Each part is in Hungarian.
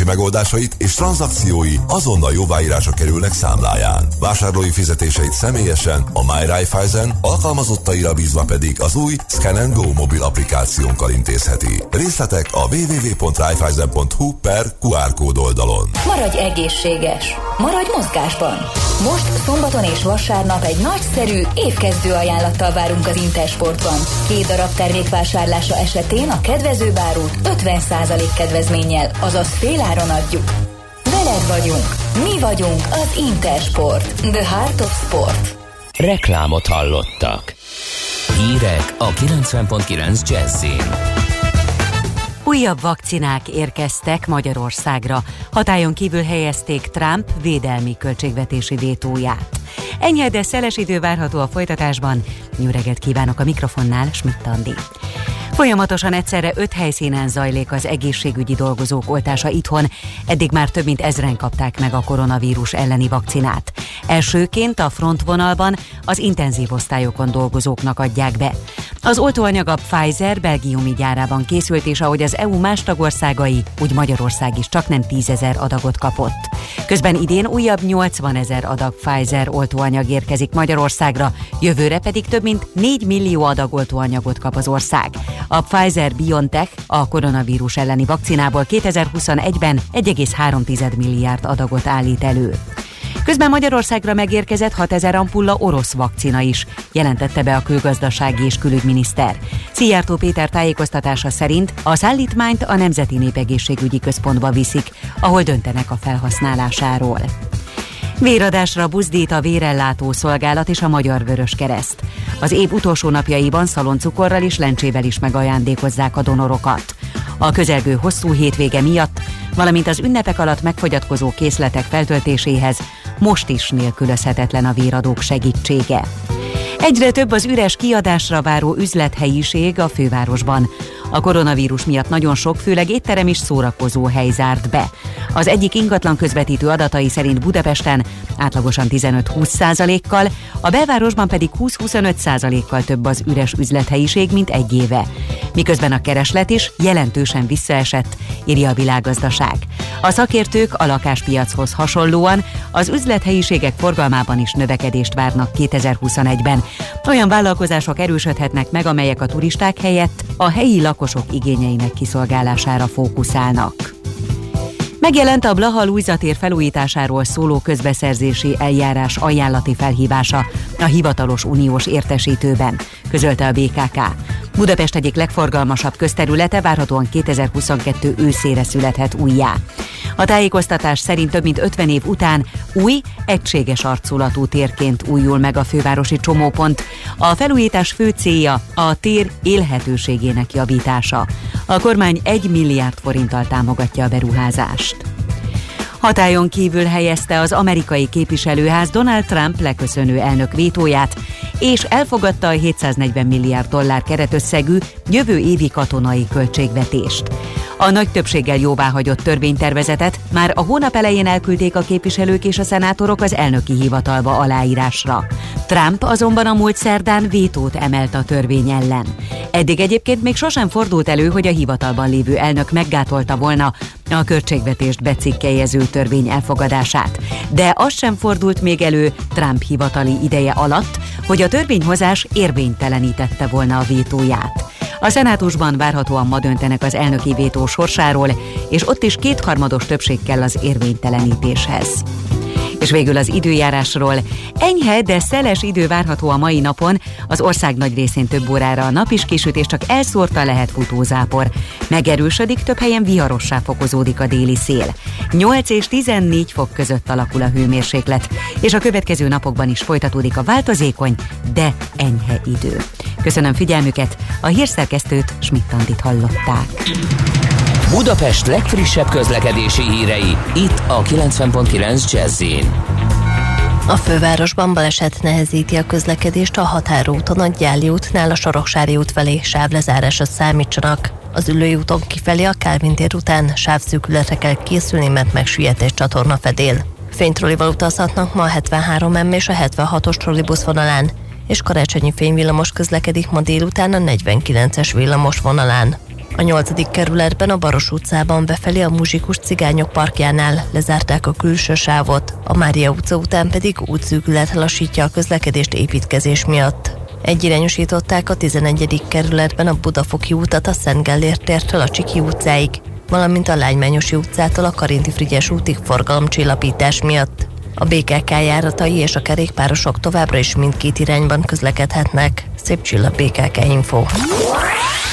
fizetési megoldásait és tranzakciói azonnal jóváírása kerülnek számláján. Vásárlói fizetéseit személyesen a MyRaiffeisen, alkalmazottaira bízva pedig az új Scan Go mobil applikációnkkal intézheti. Részletek a www.raiffeisen.hu per QR kód oldalon. Maradj egészséges! Maradj mozgásban! Most szombaton és vasárnap egy nagyszerű évkezdő ajánlattal várunk az Intersportban. Két darab termékvásárlása esetén a kedvező bárút 50% kedvezménnyel, azaz féláron adjuk. Veled vagyunk, mi vagyunk az Intersport, the heart of sport. Reklámot hallottak. Hírek a 90.9 Jazzin. Újabb vakcinák érkeztek Magyarországra. Hatályon kívül helyezték Trump védelmi költségvetési vétóját. Ennyi, de szeles idő várható a folytatásban. Nyüreget kívánok a mikrofonnál, Schmidt Andi. Folyamatosan egyszerre öt helyszínen zajlik az egészségügyi dolgozók oltása itthon. Eddig már több mint ezren kapták meg a koronavírus elleni vakcinát. Elsőként a frontvonalban az intenzív osztályokon dolgozóknak adják be. Az oltóanyag a Pfizer belgiumi gyárában készült, és ahogy az EU más tagországai, úgy Magyarország is csak nem 10 ezer adagot kapott. Közben idén újabb 80 ezer adag Pfizer oltóanyag érkezik Magyarországra, jövőre pedig több mint 4 millió adag oltóanyagot kap az ország. A Pfizer-BioNTech a koronavírus elleni vakcinából 2021-ben 1,3 milliárd adagot állít elő. Közben Magyarországra megérkezett 6000 ampulla orosz vakcina is, jelentette be a külgazdasági és külügyminiszter. Szijjártó Péter tájékoztatása szerint a szállítmányt a Nemzeti Népegészségügyi Központba viszik, ahol döntenek a felhasználásáról. Véradásra buzdít a vérellátó szolgálat és a Magyar Vörös Kereszt. Az év utolsó napjaiban szaloncukorral és lencsével is megajándékozzák a donorokat. A közelgő hosszú hétvége miatt, valamint az ünnepek alatt megfogyatkozó készletek feltöltéséhez most is nélkülözhetetlen a véradók segítsége. Egyre több az üres kiadásra váró üzlethelyiség a fővárosban. A koronavírus miatt nagyon sok, főleg étterem és szórakozó hely zárt be. Az egyik ingatlan közvetítő adatai szerint Budapesten átlagosan 15-20 százalékkal, a belvárosban pedig 20-25 százalékkal több az üres üzlethelyiség, mint egy éve. Miközben a kereslet is jelentősen visszaesett, írja a világgazdaság. A szakértők a lakáspiachoz hasonlóan az üzlethelyiségek forgalmában is növekedést várnak 2021-ben. Olyan vállalkozások erősödhetnek meg, amelyek a turisták helyett a helyi lakosok igényeinek kiszolgálására fókuszálnak. Megjelent a Blaha Lujzatér felújításáról szóló közbeszerzési eljárás ajánlati felhívása a hivatalos uniós értesítőben, közölte a BKK. Budapest egyik legforgalmasabb közterülete várhatóan 2022 őszére születhet újjá. A tájékoztatás szerint több mint 50 év után új, egységes arculatú térként újul meg a fővárosi csomópont. A felújítás fő célja a tér élhetőségének javítása. A kormány 1 milliárd forinttal támogatja a beruházást. Hatályon kívül helyezte az amerikai képviselőház Donald Trump leköszönő elnök vétóját, és elfogadta a 740 milliárd dollár keretösszegű jövő évi katonai költségvetést. A nagy többséggel jóváhagyott törvénytervezetet már a hónap elején elküldték a képviselők és a szenátorok az elnöki hivatalba aláírásra. Trump azonban a múlt szerdán vétót emelt a törvény ellen. Eddig egyébként még sosem fordult elő, hogy a hivatalban lévő elnök meggátolta volna a költségvetést becikkeljező törvény elfogadását. De az sem fordult még elő Trump hivatali ideje alatt, hogy a törvényhozás érvénytelenítette volna a vétóját. A szenátusban várhatóan ma döntenek az elnöki vétó sorsáról, és ott is kétharmados többség kell az érvénytelenítéshez. És végül az időjárásról. Enyhe, de szeles idő várható a mai napon. Az ország nagy részén több órára a nap is kisüt, és csak elszórta lehet futózápor. Megerősödik, több helyen viharossá fokozódik a déli szél. 8 és 14 fok között alakul a hőmérséklet, és a következő napokban is folytatódik a változékony, de enyhe idő. Köszönöm figyelmüket, a hírszerkesztőt Schmidt-Tandit hallották. Budapest legfrissebb közlekedési hírei, itt a 90.9 jazz a fővárosban baleset nehezíti a közlekedést a határúton, a Gyáli útnál a Soroksári út felé sávlezárásra számítsanak. Az ülői úton kifelé a Kálvin tér után sávszűkületre kell készülni, mert megsüllyedt csatorna fedél. Fénytrolival utazhatnak ma a 73 M és a 76-os trollibusz vonalán, és karácsonyi fényvillamos közlekedik ma délután a 49-es villamos vonalán. A nyolcadik kerületben a Baros utcában befelé a muzsikus cigányok parkjánál lezárták a külső sávot, a Mária utca után pedig útszűkület lassítja a közlekedést építkezés miatt. Egyirányosították a 11. kerületben a Budafoki útat a Szent Gellért tértől a Csiki utcáig, valamint a Lánymányosi utcától a Karinti Frigyes útig forgalomcsillapítás miatt. A BKK járatai és a kerékpárosok továbbra is mindkét irányban közlekedhetnek. Szép csilla BKK Info.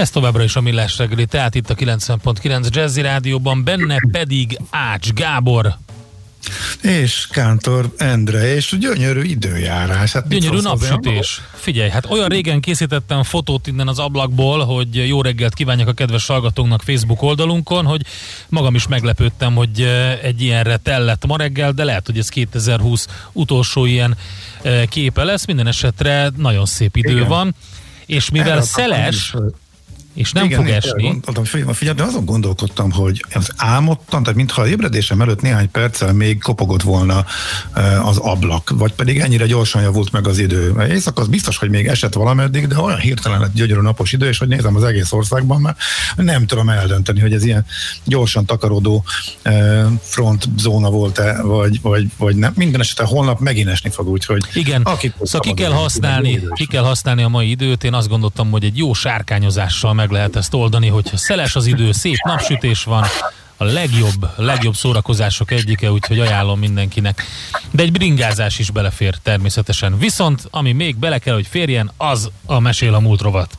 Ez továbbra is a Millás reggeli, tehát itt a 90.9 Jazzy Rádióban, benne pedig Ács Gábor. És Kántor Endre, és gyönyörű időjárás. Hát Gyönyörű napsütés. Figyelj, hát olyan régen készítettem fotót innen az ablakból, hogy jó reggelt kívánjak a kedves hallgatónknak Facebook oldalunkon, hogy magam is meglepődtem, hogy eh, egy ilyenre tellett ma reggel, de lehet, hogy ez 2020 utolsó ilyen eh, képe lesz. Minden esetre nagyon szép idő Igen. van, és mivel Erre szeles, is, és nem Igen, fog esni. Gondoltam, figyelj, de azon gondolkodtam, hogy az álmodtam, tehát mintha ébredésem előtt néhány perccel még kopogott volna e, az ablak, vagy pedig ennyire gyorsan javult meg az idő. Éjszaka az biztos, hogy még esett valameddig, de olyan hirtelen lett gyönyörű napos idő, és hogy nézem az egész országban, mert nem tudom eldönteni, hogy ez ilyen gyorsan takarodó e, front zóna volt-e, vagy, vagy, vagy nem. Minden esetre holnap megint esni fog, úgyhogy Igen, szóval ki kell használni, ki kell használni a mai időt. Én azt gondoltam, hogy egy jó sárkányozással meg lehet ezt oldani, hogyha szeles az idő, szép napsütés van, a legjobb, legjobb szórakozások egyike, úgyhogy ajánlom mindenkinek. De egy bringázás is belefér természetesen. Viszont, ami még bele kell, hogy férjen, az a mesél a múlt rovat.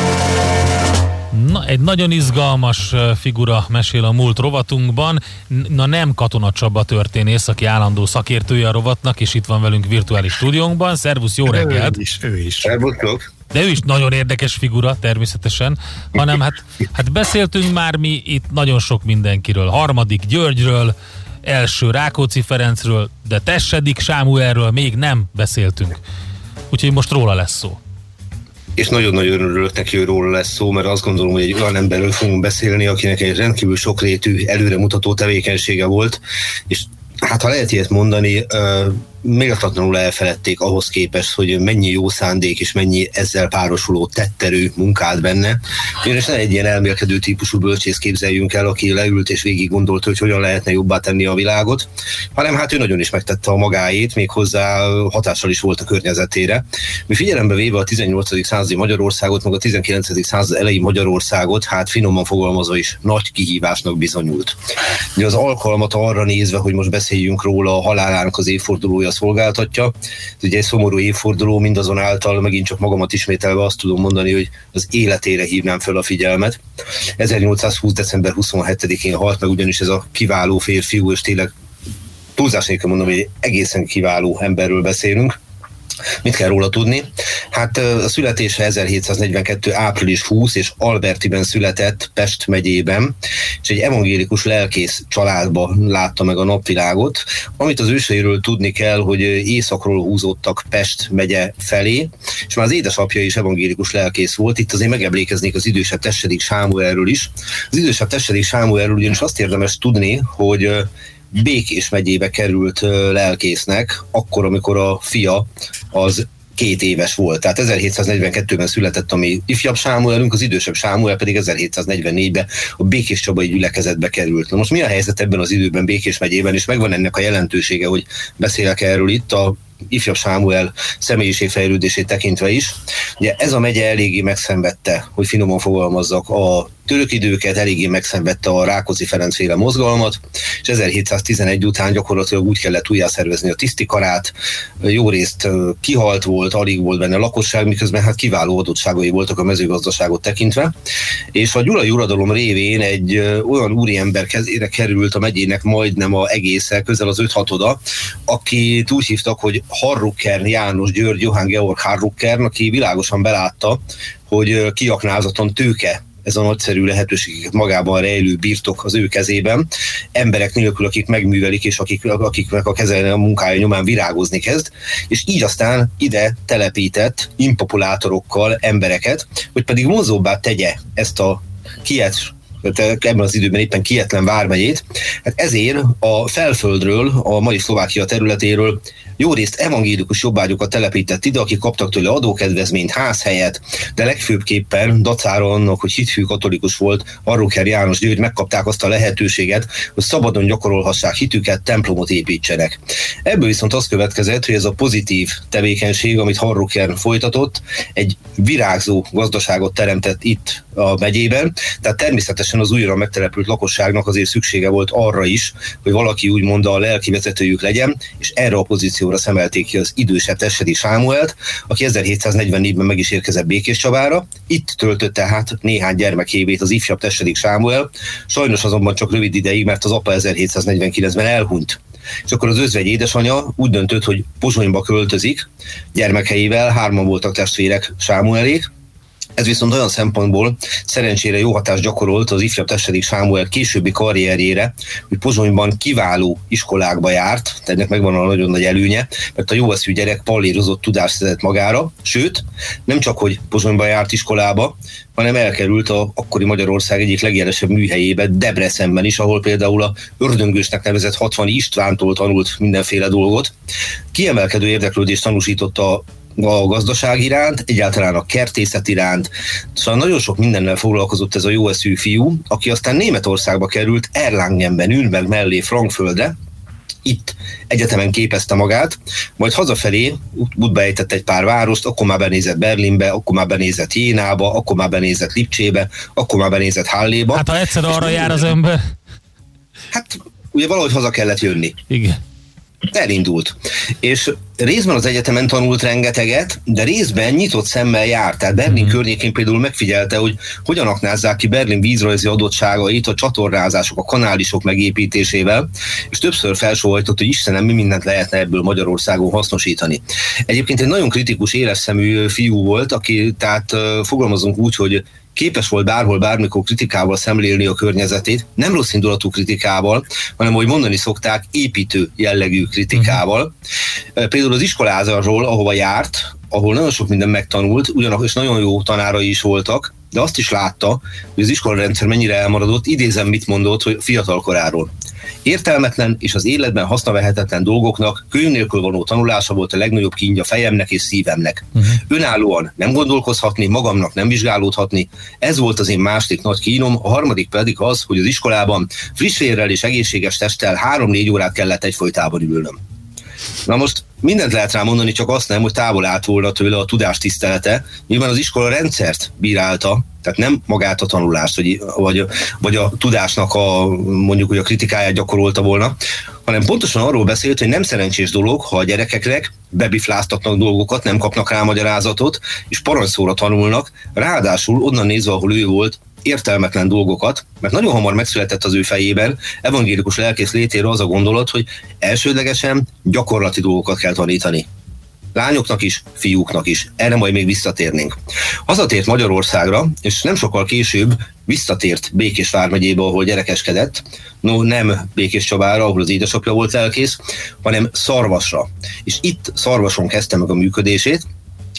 Na, egy nagyon izgalmas figura mesél a múlt rovatunkban. Na nem Katona Csaba történész, aki állandó szakértője a rovatnak, és itt van velünk virtuális stúdiónkban. Szervusz, jó reggelt! Ő is, ő is. Szervusztok! De ő is nagyon érdekes figura, természetesen, hanem hát, hát beszéltünk már mi itt nagyon sok mindenkiről. Harmadik Györgyről, első Rákóczi Ferencről, de Tessedik Sámuelről még nem beszéltünk. Úgyhogy most róla lesz szó. És nagyon-nagyon örülök neki, hogy róla lesz szó, mert azt gondolom, hogy egy olyan emberről fogunk beszélni, akinek egy rendkívül sokrétű, előremutató tevékenysége volt, és hát ha lehet ilyet mondani, méltatlanul elfeledték ahhoz képest, hogy mennyi jó szándék és mennyi ezzel párosuló tetterő munkált benne. Ugyanis ne egy ilyen elmélkedő típusú bölcsész képzeljünk el, aki leült és végig gondolta, hogy hogyan lehetne jobbá tenni a világot, hanem hát ő nagyon is megtette a magáét, még hozzá hatással is volt a környezetére. Mi figyelembe véve a 18. századi Magyarországot, meg a 19. század elejé Magyarországot, hát finoman fogalmazva is nagy kihívásnak bizonyult. Ugye az alkalmat arra nézve, hogy most beszéljünk róla, a halálának az évfordulója szolgáltatja. Ez ugye egy szomorú évforduló, mindazonáltal megint csak magamat ismételve azt tudom mondani, hogy az életére hívnám fel a figyelmet. 1820. december 27-én halt meg ugyanis ez a kiváló férfiú, és tényleg túlzás nélkül mondom, hogy egy egészen kiváló emberről beszélünk. Mit kell róla tudni? Hát a születése 1742. április 20 és Albertiben született Pest megyében, és egy evangélikus lelkész családba látta meg a napvilágot. Amit az őseiről tudni kell, hogy északról húzódtak Pest megye felé, és már az édesapja is evangélikus lelkész volt. Itt azért megemlékeznék az idősebb Tessedik Sámuelről is. Az idősebb Tessedik Sámuelről ugyanis azt érdemes tudni, hogy Békés megyébe került lelkésznek, akkor, amikor a fia az két éves volt. Tehát 1742-ben született a mi ifjabb Sámuelünk, az idősebb Sámuel pedig 1744-ben a Békés Csabai gyülekezetbe került. Na most mi a helyzet ebben az időben Békés megyében, és megvan ennek a jelentősége, hogy beszélek erről itt, a ifjabb Sámuel személyiségfejlődését tekintve is. Ugye ez a megye eléggé megszenvedte, hogy finoman fogalmazzak, a török időket eléggé megszenvedte a Rákóczi Ferencféle mozgalmat, és 1711 után gyakorlatilag úgy kellett újjászervezni a tisztikarát, jó részt kihalt volt, alig volt benne lakosság, miközben hát kiváló adottságai voltak a mezőgazdaságot tekintve, és a gyulai uradalom révén egy olyan úriember kezére került a megyének majdnem a egésze, közel az öt hatoda, aki úgy hívtak, hogy Harrucker János György Johann Georg Harrucker, aki világosan belátta, hogy kiaknázaton tőke ez a nagyszerű lehetőségeket magában rejlő birtok az ő kezében, emberek nélkül, akik megművelik, és akik, akiknek a keze a munkája nyomán virágozni kezd, és így aztán ide telepített impopulátorokkal embereket, hogy pedig vonzóbbá tegye ezt a kiet ebben az időben éppen kietlen vármegyét. Hát ezért a felföldről, a mai Szlovákia területéről jó részt evangélikus jobbágyokat telepített ide, akik kaptak tőle adókedvezményt, házhelyet, de legfőbbképpen dacára annak, hogy hitfű katolikus volt, Arruker János György megkapták azt a lehetőséget, hogy szabadon gyakorolhassák hitüket, templomot építsenek. Ebből viszont az következett, hogy ez a pozitív tevékenység, amit Harruker folytatott, egy virágzó gazdaságot teremtett itt a megyében, tehát természetesen az újra megtelepült lakosságnak azért szüksége volt arra is, hogy valaki úgymond a lelki vezetőjük legyen, és erre a pozícióra szemelték ki az idősebb Tessedi Sámuelt, aki 1744-ben meg is érkezett Békés Csabára. Itt töltötte hát néhány gyermekévét az ifjabb Tessedik Sámuel, sajnos azonban csak rövid ideig, mert az apa 1749-ben elhunyt. És akkor az özvegy édesanyja úgy döntött, hogy Pozsonyba költözik. Gyermekeivel, hárman voltak testvérek Sámuelék, ez viszont olyan szempontból szerencsére jó hatást gyakorolt az ifjabb Tessedik Sámuel későbbi karrierjére, hogy Pozsonyban kiváló iskolákba járt, tehát ennek megvan a nagyon nagy előnye, mert a jó eszű gyerek pallérozott tudást szedett magára, sőt, nem csak, hogy Pozsonyban járt iskolába, hanem elkerült a akkori Magyarország egyik legjelesebb műhelyébe, Debrecenben is, ahol például a ördöngősnek nevezett 60 Istvántól tanult mindenféle dolgot. Kiemelkedő érdeklődést tanúsította a gazdaság iránt, egyáltalán a kertészet iránt. Szóval nagyon sok mindennel foglalkozott ez a jó eszű fiú, aki aztán Németországba került, Erlangenben, Nürnberg mellé, Frankföldre, itt egyetemen képezte magát, majd hazafelé útba ejtett egy pár várost, akkor már benézett Berlinbe, akkor már benézett Jénába, akkor már benézett Lipcsébe, akkor már benézett Halléba. Hát ha egyszer arra jár az ember. Hát ugye valahogy haza kellett jönni. Igen elindult. És részben az egyetemen tanult rengeteget, de részben nyitott szemmel járt. Tehát Berlin mm-hmm. környékén például megfigyelte, hogy hogyan aknázzák ki Berlin vízrajzi adottságait a csatornázások, a kanálisok megépítésével, és többször felsóhajtott, hogy Istenem, mi mindent lehetne ebből Magyarországon hasznosítani. Egyébként egy nagyon kritikus, éles szemű fiú volt, aki tehát fogalmazunk úgy, hogy képes volt bárhol, bármikor kritikával szemlélni a környezetét, nem rossz indulatú kritikával, hanem, hogy mondani szokták, építő jellegű kritikával. Uh-huh. Például az iskolázarról, ahova járt, ahol nagyon sok minden megtanult, ugyanakkor is nagyon jó tanárai is voltak, de azt is látta, hogy az iskolarendszer mennyire elmaradott, idézem mit mondott, hogy fiatal koráról. Értelmetlen és az életben hasznavehetetlen dolgoknak könyv nélkül való tanulása volt a legnagyobb kínja fejemnek és szívemnek. Uh-huh. Önállóan nem gondolkozhatni, magamnak nem vizsgálódhatni, ez volt az én második nagy kínom, a harmadik pedig az, hogy az iskolában friss vérrel és egészséges testtel három-négy órát kellett egyfolytában ülnöm. Na most mindent lehet rá mondani, csak azt nem, hogy távol állt volna tőle a tudás tisztelete. Nyilván az iskola rendszert bírálta, tehát nem magát a tanulást, vagy, vagy, vagy a tudásnak a mondjuk, hogy a kritikáját gyakorolta volna, hanem pontosan arról beszélt, hogy nem szerencsés dolog, ha a gyerekeknek bebifláztatnak dolgokat, nem kapnak rá magyarázatot, és parancsóra tanulnak, ráadásul onnan nézve, ahol ő volt, értelmetlen dolgokat, mert nagyon hamar megszületett az ő fejében evangélikus lelkész létéről az a gondolat, hogy elsődlegesen gyakorlati dolgokat kell tanítani. Lányoknak is, fiúknak is. Erre majd még visszatérnénk. Hazatért Magyarországra, és nem sokkal később visszatért Békés vármegyébe, ahol gyerekeskedett. No, nem Békés Csabára, ahol az édesapja volt lelkész, hanem Szarvasra. És itt Szarvason kezdte meg a működését,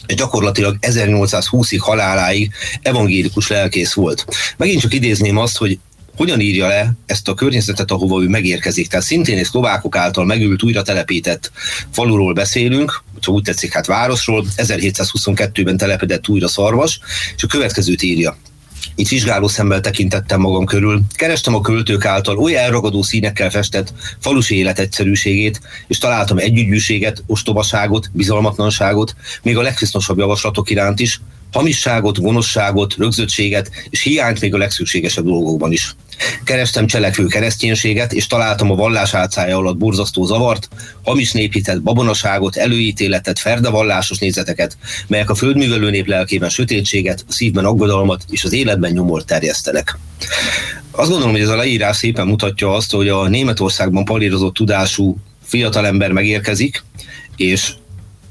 és gyakorlatilag 1820-ig haláláig evangélikus lelkész volt. Megint csak idézném azt, hogy hogyan írja le ezt a környezetet, ahova ő megérkezik. Tehát szintén egy szlovákok által megült, újra telepített faluról beszélünk, ha úgy tetszik, hát városról, 1722-ben telepedett újra Szarvas, és a következőt írja. Itt vizsgáló szemmel tekintettem magam körül. Kerestem a költők által oly elragadó színekkel festett falusi élet egyszerűségét, és találtam együgyűséget, ostobaságot, bizalmatlanságot, még a leghasznosabb javaslatok iránt is, hamisságot, gonoszságot, rögzöttséget és hiányt még a legszükségesebb dolgokban is. Kerestem cselekvő kereszténységet, és találtam a vallás álcája alatt borzasztó zavart, hamis néphitet, babonaságot, előítéletet, ferdevallásos nézeteket, melyek a földművelő nép lelkében sötétséget, a szívben aggodalmat és az életben nyomort terjesztenek. Azt gondolom, hogy ez a leírás szépen mutatja azt, hogy a Németországban palírozott tudású fiatalember megérkezik, és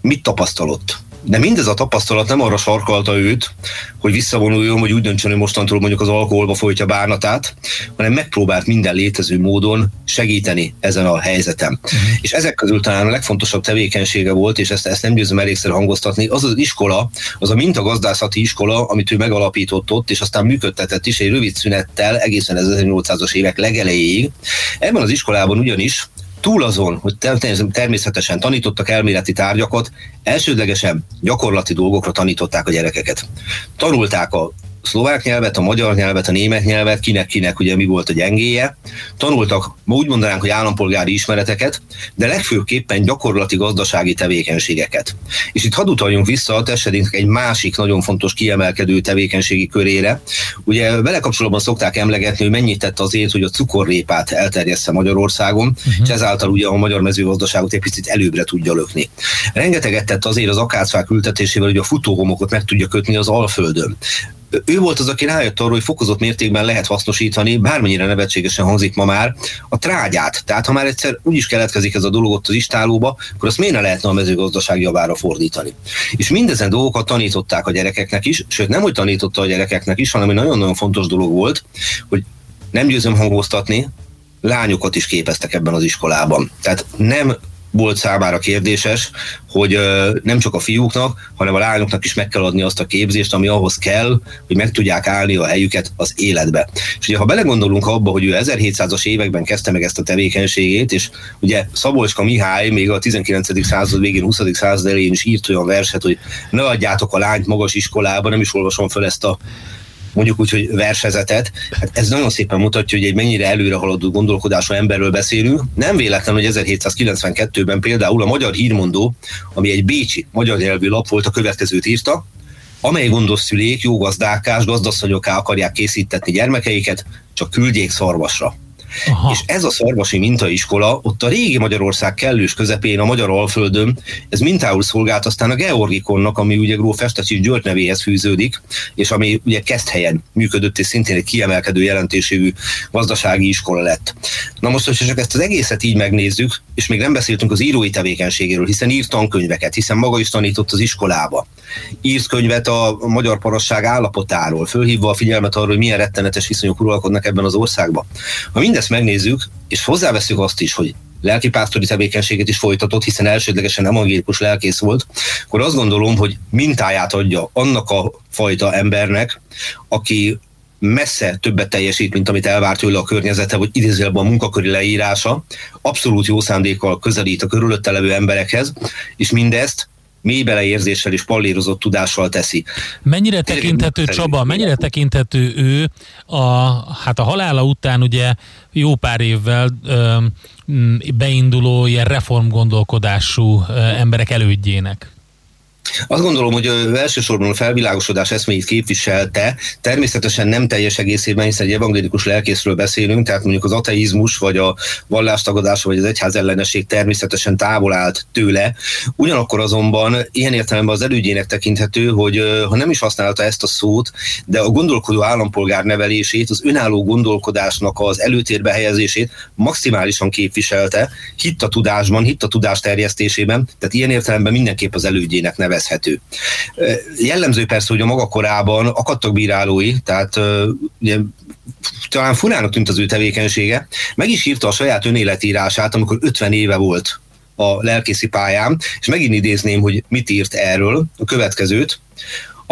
mit tapasztalott? De mindez a tapasztalat nem arra sarkalta őt, hogy visszavonuljon, vagy úgy döntsön, hogy mostantól mondjuk az alkoholba folytja bánatát, hanem megpróbált minden létező módon segíteni ezen a helyzetem. Uh-huh. És ezek közül talán a legfontosabb tevékenysége volt, és ezt, ezt nem győzöm elégszer hangoztatni, az az iskola, az a mintagazdászati iskola, amit ő megalapított ott, és aztán működtetett is egy rövid szünettel egészen 1800-as évek legelejéig. Ebben az iskolában ugyanis túl azon, hogy természetesen tanítottak elméleti tárgyakat, elsődlegesen gyakorlati dolgokra tanították a gyerekeket. Tanulták a szlovák nyelvet, a magyar nyelvet, a német nyelvet, kinek-kinek ugye mi volt a gyengéje. Tanultak, ma úgy mondanánk, hogy állampolgári ismereteket, de legfőképpen gyakorlati gazdasági tevékenységeket. És itt hadd utaljunk vissza a Tessedének egy másik nagyon fontos kiemelkedő tevékenységi körére. Ugye vele kapcsolatban szokták emlegetni, hogy mennyit tett azért, hogy a cukorrépát elterjessze Magyarországon, uh-huh. és ezáltal ugye a magyar mezőgazdaságot egy picit előbbre tudja lökni. Rengeteget tett azért az akácfák ültetésével, hogy a futóhomokot meg tudja kötni az Alföldön ő volt az, aki rájött arra, hogy fokozott mértékben lehet hasznosítani, bármennyire nevetségesen hangzik ma már, a trágyát. Tehát ha már egyszer úgy is keletkezik ez a dolog ott az istálóba, akkor azt miért ne lehetne a mezőgazdaság javára fordítani. És mindezen dolgokat tanították a gyerekeknek is, sőt nem úgy tanította a gyerekeknek is, hanem egy nagyon-nagyon fontos dolog volt, hogy nem győzöm hangoztatni, lányokat is képeztek ebben az iskolában. Tehát nem volt számára kérdéses, hogy nem csak a fiúknak, hanem a lányoknak is meg kell adni azt a képzést, ami ahhoz kell, hogy meg tudják állni a helyüket az életbe. És ugye, ha belegondolunk abba, hogy ő 1700-as években kezdte meg ezt a tevékenységét, és ugye Szabolcska Mihály még a 19. század végén, 20. század elején is írt olyan verset, hogy ne adjátok a lányt magas iskolába, nem is olvasom fel ezt a mondjuk úgy, hogy versezetet. Hát ez nagyon szépen mutatja, hogy egy mennyire előre haladó gondolkodású emberről beszélünk. Nem véletlen, hogy 1792-ben például a Magyar Hírmondó, ami egy bécsi magyar nyelvű lap volt, a következőt írta, amely gondos szülék, jó gazdálkás, gazdasszonyokká akarják készítetni gyermekeiket, csak küldjék szarvasra. Aha. És ez a szarvasi mintaiskola ott a régi Magyarország kellős közepén, a Magyar Alföldön, ez mintául szolgált aztán a Georgikonnak, ami ugye Gróf Festecsi György nevéhez fűződik, és ami ugye helyen működött, és szintén egy kiemelkedő jelentésű gazdasági iskola lett. Na most, hogyha csak ezt az egészet így megnézzük, és még nem beszéltünk az írói tevékenységéről, hiszen írt tankönyveket, hiszen maga is tanított az iskolába. Írt könyvet a magyar parasság állapotáról, fölhívva a figyelmet arra, hogy milyen rettenetes viszonyok uralkodnak ebben az országban. Ha mindezt megnézzük, és hozzáveszünk azt is, hogy lelkipásztori tevékenységet is folytatott, hiszen elsődlegesen evangélikus lelkész volt, akkor azt gondolom, hogy mintáját adja annak a fajta embernek, aki messze többet teljesít, mint amit elvárt tőle a környezete, vagy idézőjelben a munkaköri leírása, abszolút jó szándékkal közelít a körülötte levő emberekhez, és mindezt mély beleérzéssel és pallérozott tudással teszi. Mennyire tekinthető, Csaba, mennyire tekinthető ő a, hát a halála után ugye jó pár évvel ö, beinduló ilyen reformgondolkodású emberek elődjének? Azt gondolom, hogy elsősorban a felvilágosodás eszméjét képviselte, természetesen nem teljes egészében, hiszen egy evangélikus lelkészről beszélünk, tehát mondjuk az ateizmus, vagy a vallástagadása, vagy az egyház ellenesség természetesen távol állt tőle. Ugyanakkor azonban ilyen értelemben az elődjének tekinthető, hogy ha nem is használta ezt a szót, de a gondolkodó állampolgár nevelését, az önálló gondolkodásnak az előtérbe helyezését maximálisan képviselte, hitt a tudásban, hitt a tudás terjesztésében, tehát ilyen értelemben mindenképp az elődjének neve nevezhető. Jellemző persze, hogy a maga korában akadtak bírálói, tehát ugye, talán furának tűnt az ő tevékenysége, meg is írta a saját önéletírását, amikor 50 éve volt a lelkészi pályán, és megint idézném, hogy mit írt erről, a következőt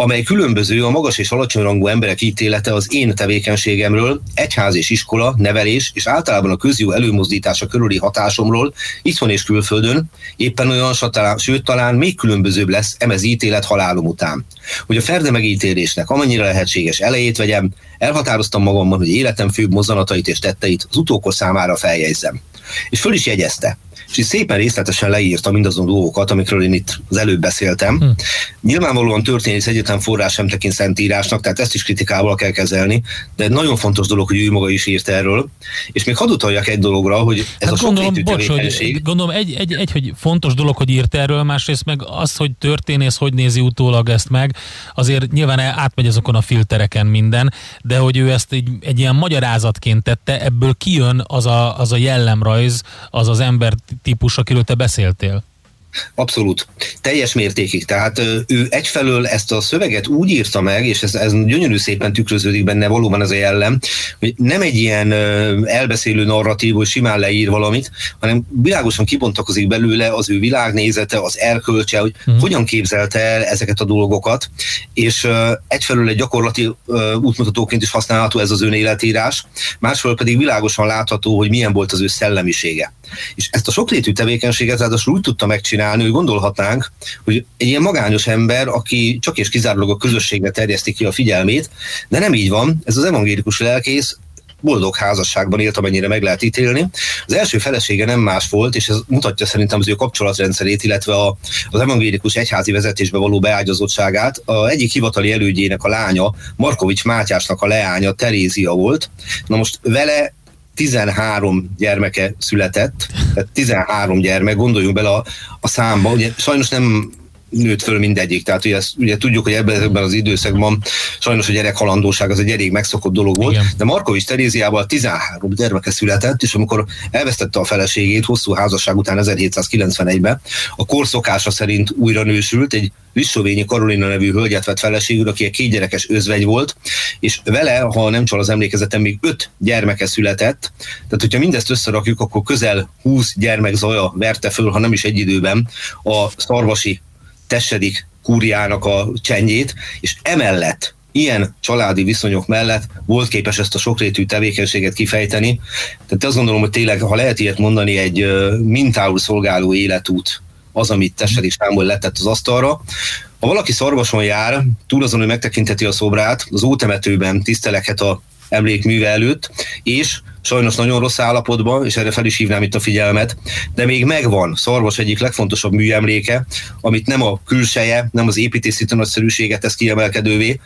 amely különböző a magas és alacsony rangú emberek ítélete az én tevékenységemről, egyház és iskola, nevelés és általában a közjó előmozdítása körüli hatásomról itthon és külföldön éppen olyan, sőt talán még különbözőbb lesz emez ítélet halálom után. Hogy a ferde megítélésnek amennyire lehetséges elejét vegyem, elhatároztam magamban, hogy életem főbb mozzanatait és tetteit az utókor számára feljegyzem. És föl is jegyezte és így szépen részletesen leírta mindazon dolgokat, amikről én itt az előbb beszéltem. Hm. Nyilvánvalóan történész egyetem forrás sem tekint szentírásnak, tehát ezt is kritikával kell kezelni, de nagyon fontos dolog, hogy ő maga is írt erről. És még hadd utaljak egy dologra, hogy ez hát a gondolom, bocs, hogy, gondolom egy, egy, egy, hogy fontos dolog, hogy írt erről, másrészt meg az, hogy történész, hogy nézi utólag ezt meg, azért nyilván átmegy azokon a filtereken minden, de hogy ő ezt egy, egy ilyen magyarázatként tette, ebből kijön az a, az a jellemrajz, az az ember típus, akiről te beszéltél. Abszolút. Teljes mértékig. Tehát ő egyfelől ezt a szöveget úgy írta meg, és ez, ez gyönyörű szépen tükröződik benne valóban ez a jellem, hogy nem egy ilyen elbeszélő narratív, hogy simán leír valamit, hanem világosan kibontakozik belőle az ő világnézete, az erkölcse, hogy hmm. hogyan képzelte el ezeket a dolgokat, és egyfelől egy gyakorlati útmutatóként is használható ez az önéletírás, másfelől pedig világosan látható, hogy milyen volt az ő szellemisége. És ezt a sokrétű tevékenységet ráadásul úgy tudta megcsinálni, hogy gondolhatnánk, hogy egy ilyen magányos ember, aki csak és kizárólag a közösségre terjeszti ki a figyelmét, de nem így van. Ez az evangélikus lelkész boldog házasságban élt, amennyire meg lehet ítélni. Az első felesége nem más volt, és ez mutatja szerintem az ő kapcsolatrendszerét, illetve a, az evangélikus egyházi vezetésbe való beágyazottságát. A egyik hivatali elődjének a lánya, Markovics Mátyásnak a leánya, Terézia volt. Na most vele 13 gyermeke született, tehát 13 gyermek, gondoljunk bele a, a számba, ugye sajnos nem nőtt föl mindegyik. Tehát ugye, ezt, ugye tudjuk, hogy ebben, ebben az időszakban sajnos a gyerekhalandóság az egy elég megszokott dolog volt, Igen. de Markovics Teréziával 13 gyermeke született, és amikor elvesztette a feleségét hosszú házasság után 1791-ben, a korszokása szerint újra nősült, egy Vissovényi Karolina nevű hölgyet vett feleségül, aki egy kétgyerekes özvegy volt, és vele, ha nem csal az emlékezetem, még öt gyermeke született. Tehát, hogyha mindezt összerakjuk, akkor közel 20 gyermek zaja verte föl, ha nem is egy időben, a szarvasi tessedik kúriának a csenyét, és emellett ilyen családi viszonyok mellett volt képes ezt a sokrétű tevékenységet kifejteni. Tehát azt gondolom, hogy tényleg, ha lehet ilyet mondani, egy mintául szolgáló életút az, amit Tessedik Sámból letett az asztalra. Ha valaki szarvason jár, túl azon, hogy megtekinteti a szobrát, az ótemetőben tiszteleket a emlékműve előtt, és sajnos nagyon rossz állapotban, és erre fel is hívnám itt a figyelmet, de még megvan Szarvas egyik legfontosabb műemléke, amit nem a külseje, nem az építési nagyszerűséget tesz kiemelkedővé,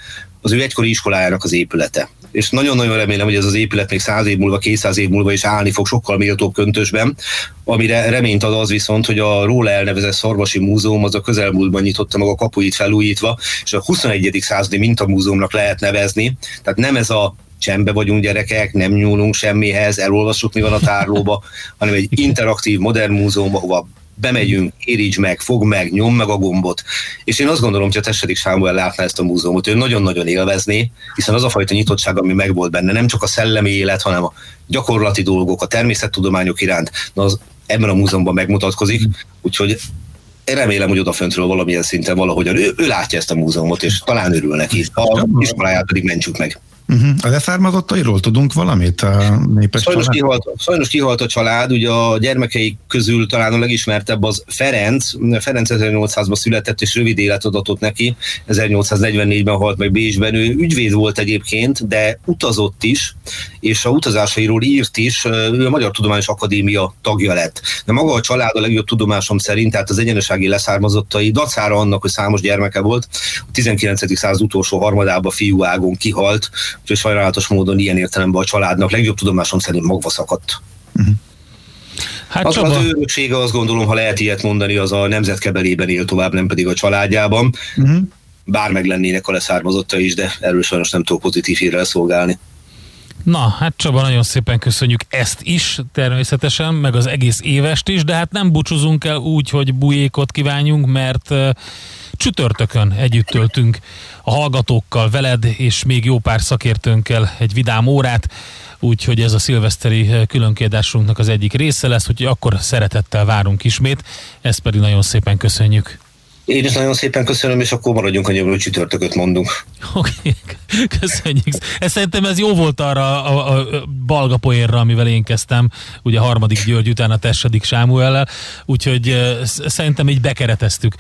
az ő egykori iskolájának az épülete. És nagyon-nagyon remélem, hogy ez az épület még száz év múlva, kétszáz év múlva is állni fog sokkal méltóbb köntösben, amire reményt ad az viszont, hogy a róla elnevezett Szarvasi Múzeum az a közelmúltban nyitotta meg a kapuit felújítva, és a 21. századi mintamúzeumnak lehet nevezni. Tehát nem ez a csembe vagyunk gyerekek, nem nyúlunk semmihez, elolvassuk mi van a tárlóba, hanem egy interaktív, modern múzeum, ahova bemegyünk, éríts meg, fog meg, nyom meg a gombot. És én azt gondolom, hogy a Tessedik Sámuel látná ezt a múzeumot, ő nagyon-nagyon élvezné, hiszen az a fajta nyitottság, ami megvolt benne, nem csak a szellemi élet, hanem a gyakorlati dolgok, a természettudományok iránt, na az ebben a múzeumban megmutatkozik, úgyhogy én remélem, hogy odaföntről valamilyen szinten valahogyan ő, ő látja ezt a múzeumot, és talán örül neki. A iskoláját pedig mentsük meg. Uh-huh. A leszármazottairól tudunk valamit a népes sajnos kihalt, sajnos kihalt a család, ugye a gyermekei közül talán a legismertebb az Ferenc. Ferenc 1800-ban született, és rövid életet adott neki. 1844-ben halt meg Bécsben. Ő ügyvéd volt egyébként, de utazott is, és a utazásairól írt is. Ő a Magyar Tudományos Akadémia tagja lett. De maga a család a legjobb tudomásom szerint, tehát az egyenesági leszármazottai, dacára annak, hogy számos gyermeke volt, a 19. század utolsó harmadában fiú ágon kihalt, úgyhogy sajnálatos módon ilyen értelemben a családnak legjobb tudomásom szerint magva szakadt. Uh-huh. Hát az, az ő öröksége, azt gondolom, ha lehet ilyet mondani, az a nemzetkebelében él tovább, nem pedig a családjában. Uh-huh. Bár meg lennének a leszármazotta is, de erről sajnos nem tudok pozitív hírrel szolgálni. Na, hát Csaba, nagyon szépen köszönjük ezt is természetesen, meg az egész évest is, de hát nem búcsúzunk el úgy, hogy bujékot kívánjunk, mert csütörtökön együtt töltünk a hallgatókkal, veled és még jó pár szakértőnkkel egy vidám órát, úgyhogy ez a szilveszteri különkiadásunknak az egyik része lesz, úgyhogy akkor szeretettel várunk ismét, ezt pedig nagyon szépen köszönjük. Én is nagyon szépen köszönöm, és akkor maradjunk annyiban, hogy csütörtököt mondunk. Oké, okay. köszönjük. Ez szerintem ez jó volt arra a, a, a balga poérra, amivel én kezdtem, ugye harmadik György után a tessedik Sámuellel, úgyhogy uh, szerintem így bekereteztük.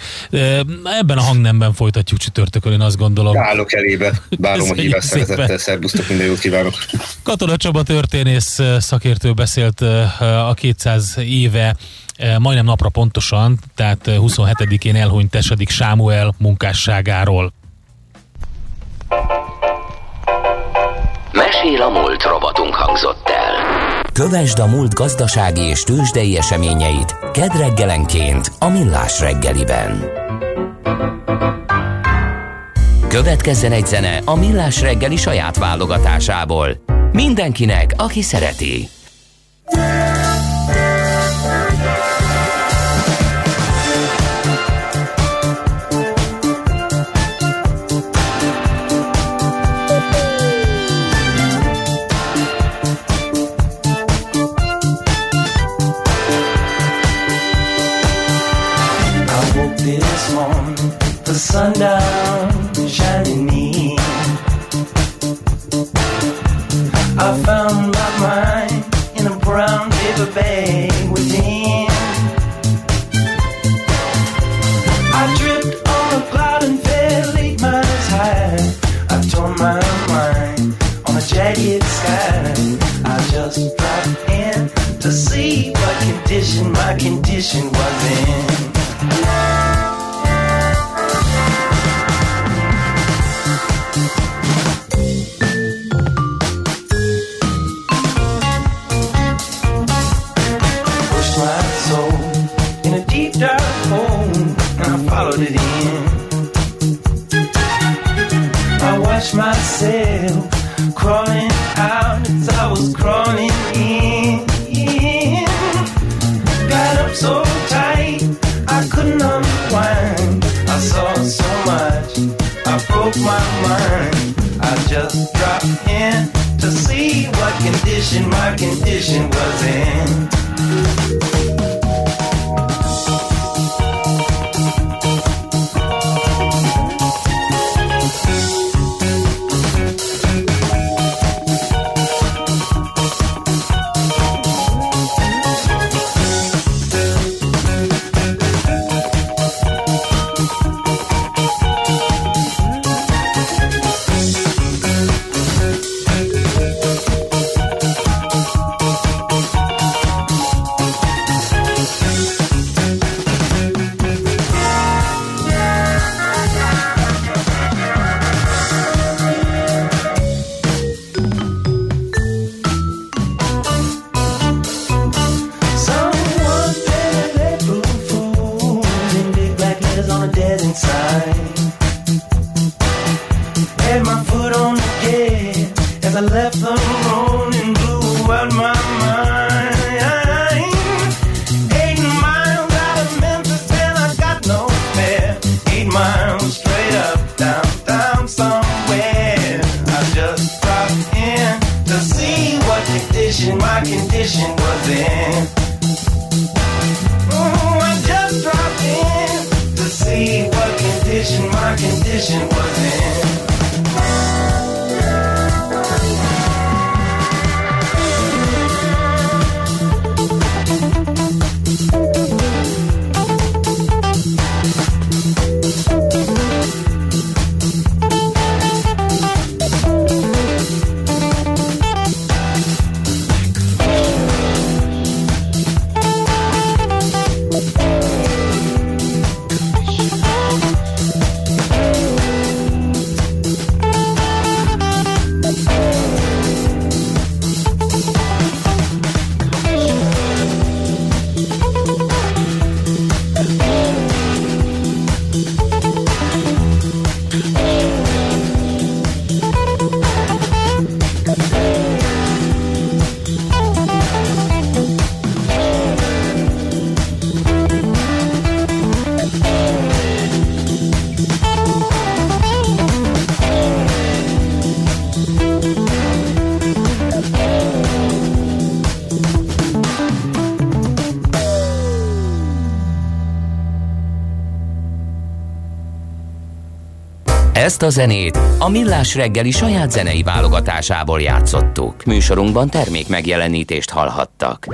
Ebben a hangnemben folytatjuk csütörtökön, én azt gondolom. Állok elébe, várom a hívás szeretettel, szervusztok, minden jót kívánok. Katona Csaba történész szakértő beszélt a 200 éve majdnem napra pontosan, tehát 27-én eh, elhunyt Tesedik Sámuel munkásságáról. Mesél a múlt robotunk hangzott el. Kövesd a múlt gazdasági és tőzsdei eseményeit kedd reggelenként a Millás reggeliben. Következzen egy zene a Millás reggeli saját válogatásából. Mindenkinek, aki szereti. Sundown shining me. I found my mind in a brown paper bag within. I tripped on a cloud and fell eight miles high. I tore my mind on a jagged sky. I just dropped in to see what condition my condition hand. A zenét a Millás reggeli saját zenei válogatásából játszottuk. Műsorunkban termék megjelenítést hallhattak.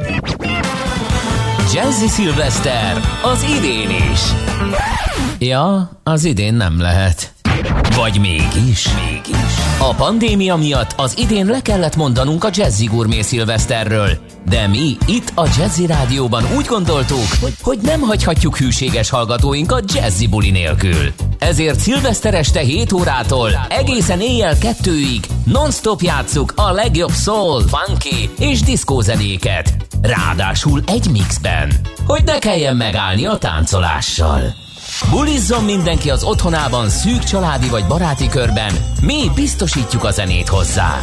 Jazzy Silvester az idén is. Ja, az idén nem lehet. Vagy mégis? Mégis. A pandémia miatt az idén le kellett mondanunk a Jazzy Gourmet Szilveszterről. De mi itt a Jazzy Rádióban úgy gondoltuk, hogy, hogy nem hagyhatjuk hűséges hallgatóinkat Jazzy buli nélkül. Ezért szilveszter este 7 órától egészen éjjel kettőig non-stop játsszuk a legjobb soul, funky és diszkózenéket. Ráadásul egy mixben, hogy ne kelljen megállni a táncolással. Bulizzon mindenki az otthonában szűk családi vagy baráti körben, mi biztosítjuk a zenét hozzá.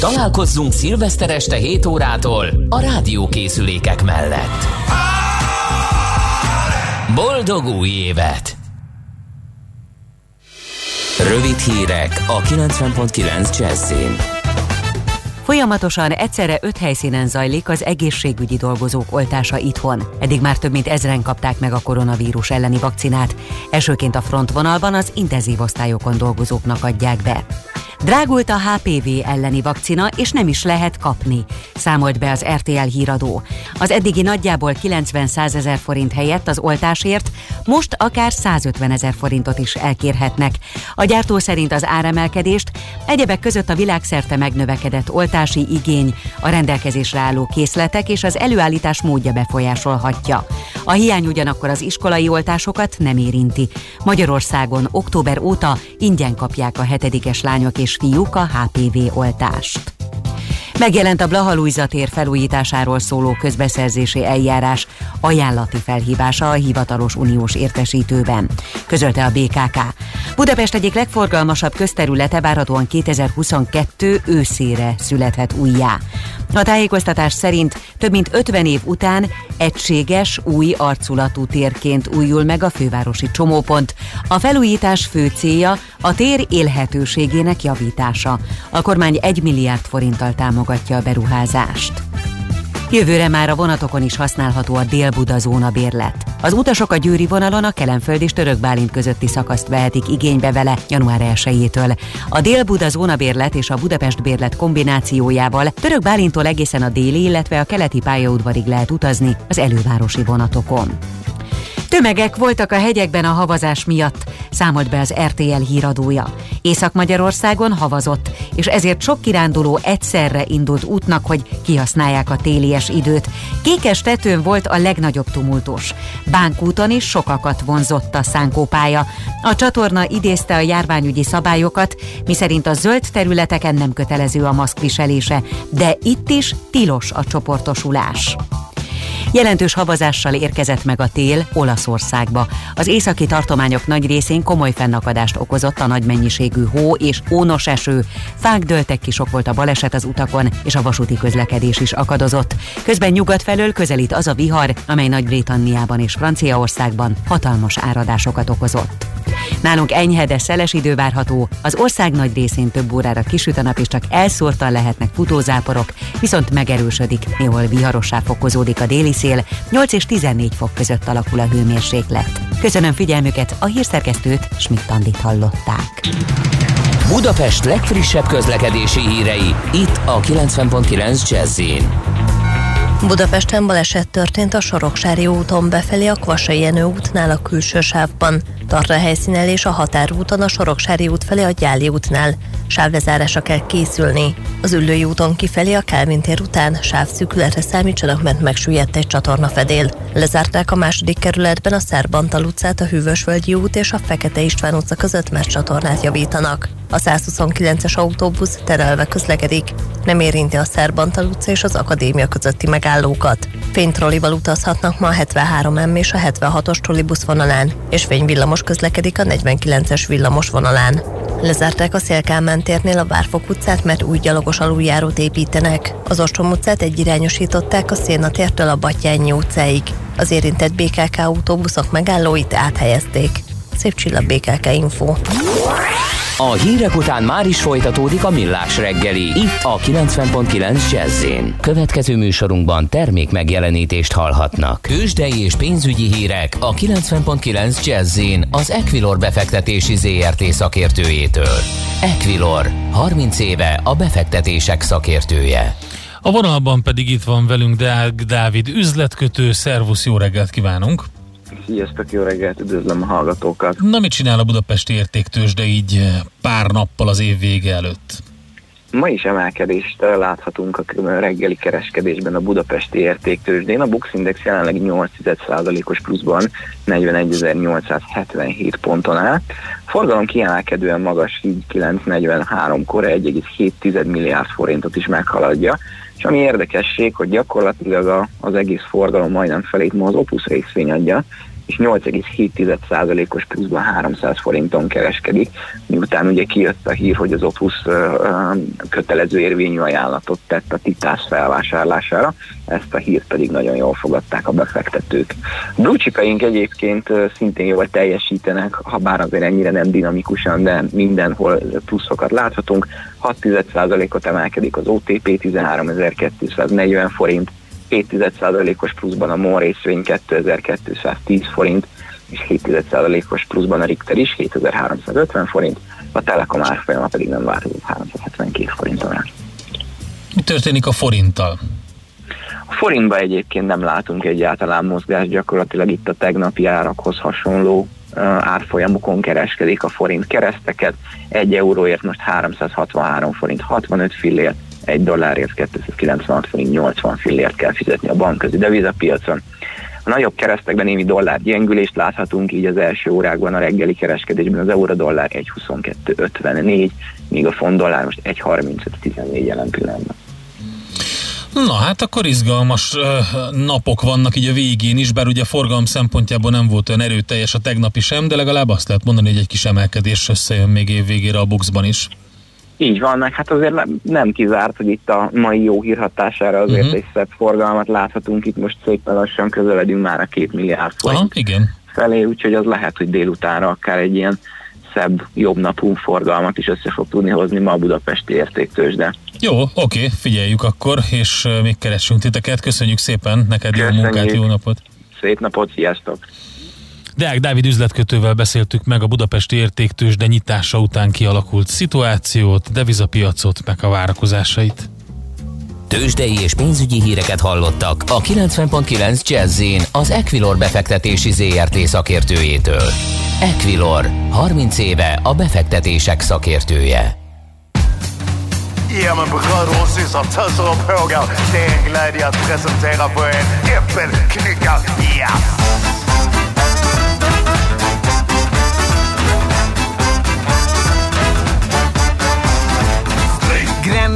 Találkozzunk szilveszter este 7 órától a rádiókészülékek mellett. Boldog új évet! Rövid hírek a 90.9 Jazzin. Folyamatosan egyszerre öt helyszínen zajlik az egészségügyi dolgozók oltása itthon. Eddig már több mint ezren kapták meg a koronavírus elleni vakcinát. Elsőként a frontvonalban az intenzív osztályokon dolgozóknak adják be. Drágult a HPV elleni vakcina, és nem is lehet kapni, számolt be az RTL híradó. Az eddigi nagyjából 90-100 ezer forint helyett az oltásért most akár 150 ezer forintot is elkérhetnek. A gyártó szerint az áremelkedést egyebek között a világszerte megnövekedett oltási igény, a rendelkezésre álló készletek és az előállítás módja befolyásolhatja. A hiány ugyanakkor az iskolai oltásokat nem érinti. Magyarországon október óta ingyen kapják a hetedikes lányok és fiúk a HPV oltást. Megjelent a Blaha tér felújításáról szóló közbeszerzési eljárás ajánlati felhívása a hivatalos uniós értesítőben, közölte a BKK. Budapest egyik legforgalmasabb közterülete várhatóan 2022 őszére születhet újjá. A tájékoztatás szerint több mint 50 év után egységes, új arculatú térként újul meg a fővárosi csomópont. A felújítás fő célja a tér élhetőségének javítása. A kormány 1 milliárd forinttal támogatja a beruházást. Jövőre már a vonatokon is használható a Dél-Buda zóna bérlet. Az utasok a Győri vonalon a Kelenföld és Török közötti szakaszt vehetik igénybe vele január 1-től. A Dél-Buda zóna bérlet és a Budapest bérlet kombinációjával Török egészen a déli, illetve a keleti pályaudvarig lehet utazni az elővárosi vonatokon. Tömegek voltak a hegyekben a havazás miatt, számolt be az RTL híradója. Észak-Magyarországon havazott, és ezért sok kiránduló egyszerre indult útnak, hogy kihasználják a télies időt. Kékes tetőn volt a legnagyobb tumultus. Bánkúton is sokakat vonzott a szánkópálya. A csatorna idézte a járványügyi szabályokat, miszerint a zöld területeken nem kötelező a maszkviselése, de itt is tilos a csoportosulás. Jelentős havazással érkezett meg a tél Olaszországba. Az északi tartományok nagy részén komoly fennakadást okozott a nagy mennyiségű hó és ónos eső. Fák dőltek ki, sok volt a baleset az utakon, és a vasúti közlekedés is akadozott. Közben nyugat felől közelít az a vihar, amely Nagy-Britanniában és Franciaországban hatalmas áradásokat okozott. Nálunk enyhe, de szeles idő várható, az ország nagy részén több órára kisüt a nap, és csak elszórtan lehetnek futózáporok, viszont megerősödik, néhol viharossá fokozódik a déli szél, 8 és 14 fok között alakul a hőmérséklet. Köszönöm figyelmüket, a hírszerkesztőt Schmidt-Tandit hallották. Budapest legfrissebb közlekedési hírei, itt a 90.9 jazz Budapesten baleset történt a Soroksári úton befelé a Kvasai Jenő útnál a külső sávban. Tart a helyszínelés a határúton a Soroksári út felé a Gyáli útnál. Sávlezárásra kell készülni. Az Üllői úton kifelé a Kálvin tér után sávszűkületre számítsanak, mert megsüllyedt egy csatornafedél. Lezárták a második kerületben a Szerbantal utcát, a Hűvösvölgyi út és a Fekete István utca között más csatornát javítanak. A 129-es autóbusz terelve közlekedik. Nem érinti a Szerbantal utca és az Akadémia közötti megállókat. Fénytrollival utazhatnak ma a 73 M és a 76-os trollibusz vonalán, és fényvillamos közlekedik a 49-es villamos vonalán. Lezárták a Szélkámán térnél a Várfok utcát, mert új gyalogos aluljárót építenek. Az Ostrom utcát egyirányosították a Szénatértől a Batyányi utcáig. Az érintett BKK autóbuszok megállóit áthelyezték. Szép csillag BKK Info. A hírek után már is folytatódik a millás reggeli, itt a 90.9 jazz Következő műsorunkban termék megjelenítést hallhatnak. Kősdei és pénzügyi hírek a 90.9 jazz az Equilor befektetési ZRT szakértőjétől. Equilor, 30 éve a befektetések szakértője. A vonalban pedig itt van velünk Deák Dávid, üzletkötő, szervusz, jó reggelt kívánunk! Sziasztok, jó reggelt, üdvözlöm a hallgatókat. Na, mit csinál a budapesti értéktős, de így eh, pár nappal az év vége előtt? Ma is emelkedést eh, láthatunk a reggeli kereskedésben a budapesti értéktősdén. A Bux Index jelenleg 8%-os pluszban 41.877 ponton áll. Forgalom kiemelkedően magas, így 943-kor 1,7 milliárd forintot is meghaladja. És ami érdekesség, hogy gyakorlatilag az egész forgalom majdnem felét ma az Opus részvény adja, és 8,7%-os pluszban 300 forinton kereskedik, miután ugye kijött a hír, hogy az Opus kötelező érvényű ajánlatot tett a Titász felvásárlására, ezt a hírt pedig nagyon jól fogadták a befektetők. Chipeink egyébként szintén jól teljesítenek, ha bár azért ennyire nem dinamikusan, de mindenhol pluszokat láthatunk. 6%-ot emelkedik az OTP 13.240 forint, 7,1%-os pluszban a MOL részvény 2210 forint, és 7,1%-os pluszban a Richter is 7350 forint, a Telekom árfolyama pedig nem változott 372 forinton áll. Mi történik a forinttal? A forintban egyébként nem látunk egyáltalán mozgást, gyakorlatilag itt a tegnapi árakhoz hasonló árfolyamokon kereskedik a forint kereszteket. Egy euróért most 363 forint 65 fillért, egy dollárért 296 forint 80 fillért kell fizetni a bankközi devizapiacon. A nagyobb keresztekben némi dollár gyengülést láthatunk, így az első órákban a reggeli kereskedésben az euró dollár 1,2254, míg a font dollár most 1,3514 jelen pillanatban. Na hát akkor izgalmas napok vannak így a végén is, bár ugye forgalom szempontjából nem volt olyan erőteljes a tegnapi sem, de legalább azt lehet mondani, hogy egy kis emelkedés összejön még év végére a boxban is. Így van, meg hát azért nem, nem kizárt, hogy itt a mai jó hír hatására azért uh-huh. egy szebb forgalmat láthatunk, itt most szépen lassan közeledünk már a két milliárd Aha, igen. felé, úgyhogy az lehet, hogy délutánra akár egy ilyen szebb, jobb napú forgalmat is össze fog tudni hozni ma a budapesti értéktősde. Jó, oké, figyeljük akkor, és még keresünk titeket. Köszönjük szépen, neked jó Köszönjük. munkát, jó napot! Szép napot, sziasztok! Deák Dávid üzletkötővel beszéltük meg a budapesti értéktős, de nyitása után kialakult szituációt, devizapiacot, meg a várakozásait. Tőzsdei és pénzügyi híreket hallottak a 90.9 jazz az Equilor befektetési ZRT szakértőjétől. Equilor, 30 éve a befektetések szakértője. Ja men bröder och systrar, töser och pågar. Det är en glädje att presentera för er Äppelknyckar-jazz.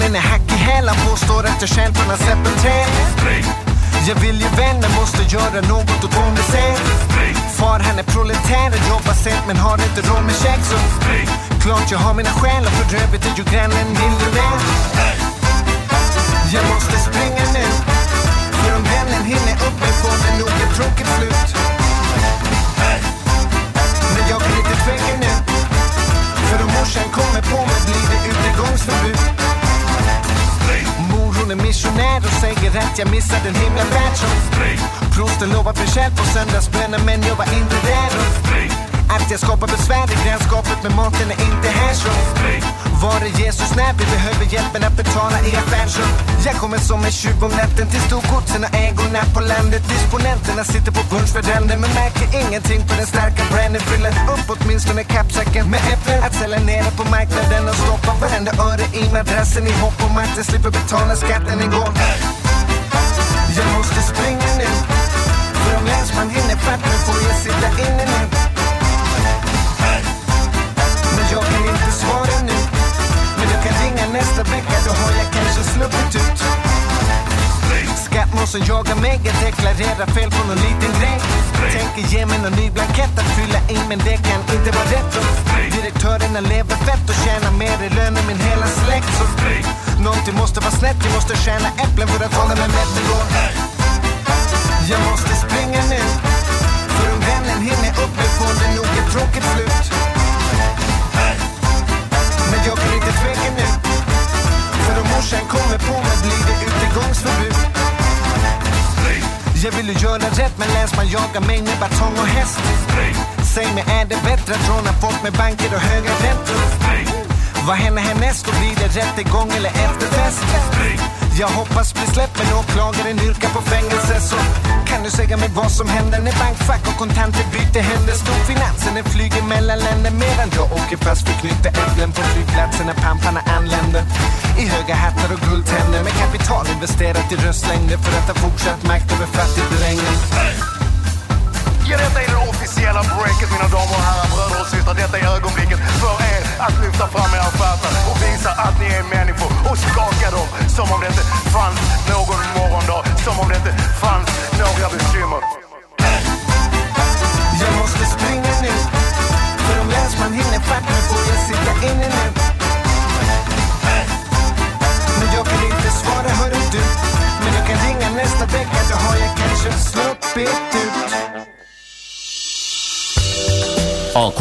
Grannen är hack i hälar, påstår att jag känt från hans äppelträd. Jag vill ju vänner, måste göra något åt vår misär. Far han är proletär jobbar sent men har inte råd med käk så klart jag har mina skäl och för övrigt är ju grannen miljonär. Jag måste springa nu, för om vännen hinner upp mig får det nog ett tråkigt slut. Men jag kan inte tveka nu, för om morsan kommer på mig blir det utegångsförbud. Säger att jag missade en himla som Prosten lovat mig kärlek på söndagsbönen men jag var inte där. Och Att jag skapar besvär i grannskapet med maten är inte här så. Var är Jesus när vi behöver hjälpen att betala i affären så? Jag kommer som en tjuv om natten till storgodsen och ägorna på landet. Disponenterna sitter på bundsföräldern men märker ingenting på den starka branden Fyller upp åtminstone kappsäcken med äpplen. Att sälja nere på marknaden och stoppa varenda öre i madrassen i hopp om att jag slipper betala skatten en gång jag måste springa nu. För om länsman hinner fatt mig får jag sitta inne nu. Men jag kan inte svara nu. Men du kan ringa nästa vecka, då har jag kanske sluppit ut. Skattmåsen jagar mig, jag deklarerar fel på någon liten grej. Tänker ge mig någon ny blankett att fylla i men det kan inte vara rätt Direktörerna lever fett och tjänar mer i lön än min hela släkt. Så Någonting måste vara snett, jag måste tjäna äpplen för att hålla mig mätt det går Jag måste springa nu För om vännen hinner upp får det nog ett tråkigt slut. Men jag kan inte tveka nu För om morsan kommer på mig blir det utegångsförbud jag vill ju göra rätt men länsman jagar mig med batong och häst Säg mig är det bättre att råna folk med banker och höga räntor? Vad händer härnäst? Då blir det rättegång eller efterfest? Jag hoppas bli släppt men åklagaren yrkar på fängelse så kan du säga mig vad som händer när bankfack och kontanter byter händer? Storfinansen flyger mellan länder medan jag åker fast för knyta äpplen på flygplatsen när pamparna anländer. I höga hattar och guldtänder med kapital investerat i röstlängder för att ha fortsatt makt över fattigdrängen. Ja, detta är den officiella break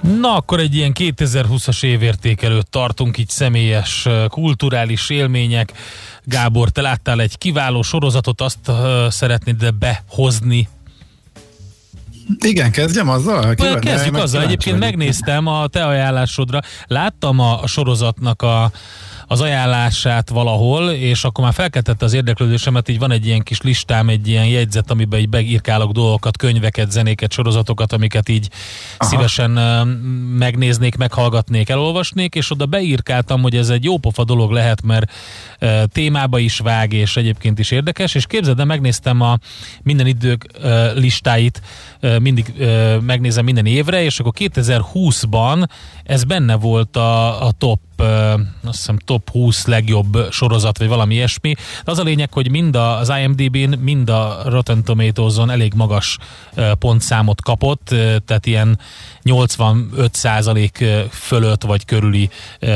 Na, akkor egy ilyen 2020-as évérték előtt tartunk, így személyes kulturális élmények. Gábor, te láttál egy kiváló sorozatot, azt uh, szeretnéd behozni. Igen, kezdjem azzal? Olyan Kezdjük azzal, egyébként megnéztem a te ajánlásodra, láttam a, a sorozatnak a, az ajánlását valahol, és akkor már felkeltette az érdeklődésemet, így van egy ilyen kis listám, egy ilyen jegyzet, amiben így beírkálok dolgokat, könyveket, zenéket, sorozatokat, amiket így Aha. szívesen megnéznék, meghallgatnék, elolvasnék, és oda beírkáltam, hogy ez egy jópofa dolog lehet, mert témába is vág, és egyébként is érdekes, és képzeld, de megnéztem a minden idők listáit, mindig megnézem minden évre, és akkor 2020-ban ez benne volt a, a top azt hiszem top 20 legjobb sorozat, vagy valami ilyesmi. De az a lényeg, hogy mind az IMDb-n, mind a Rotten Tomatoes-on elég magas pontszámot kapott, tehát ilyen 85% fölött vagy körüli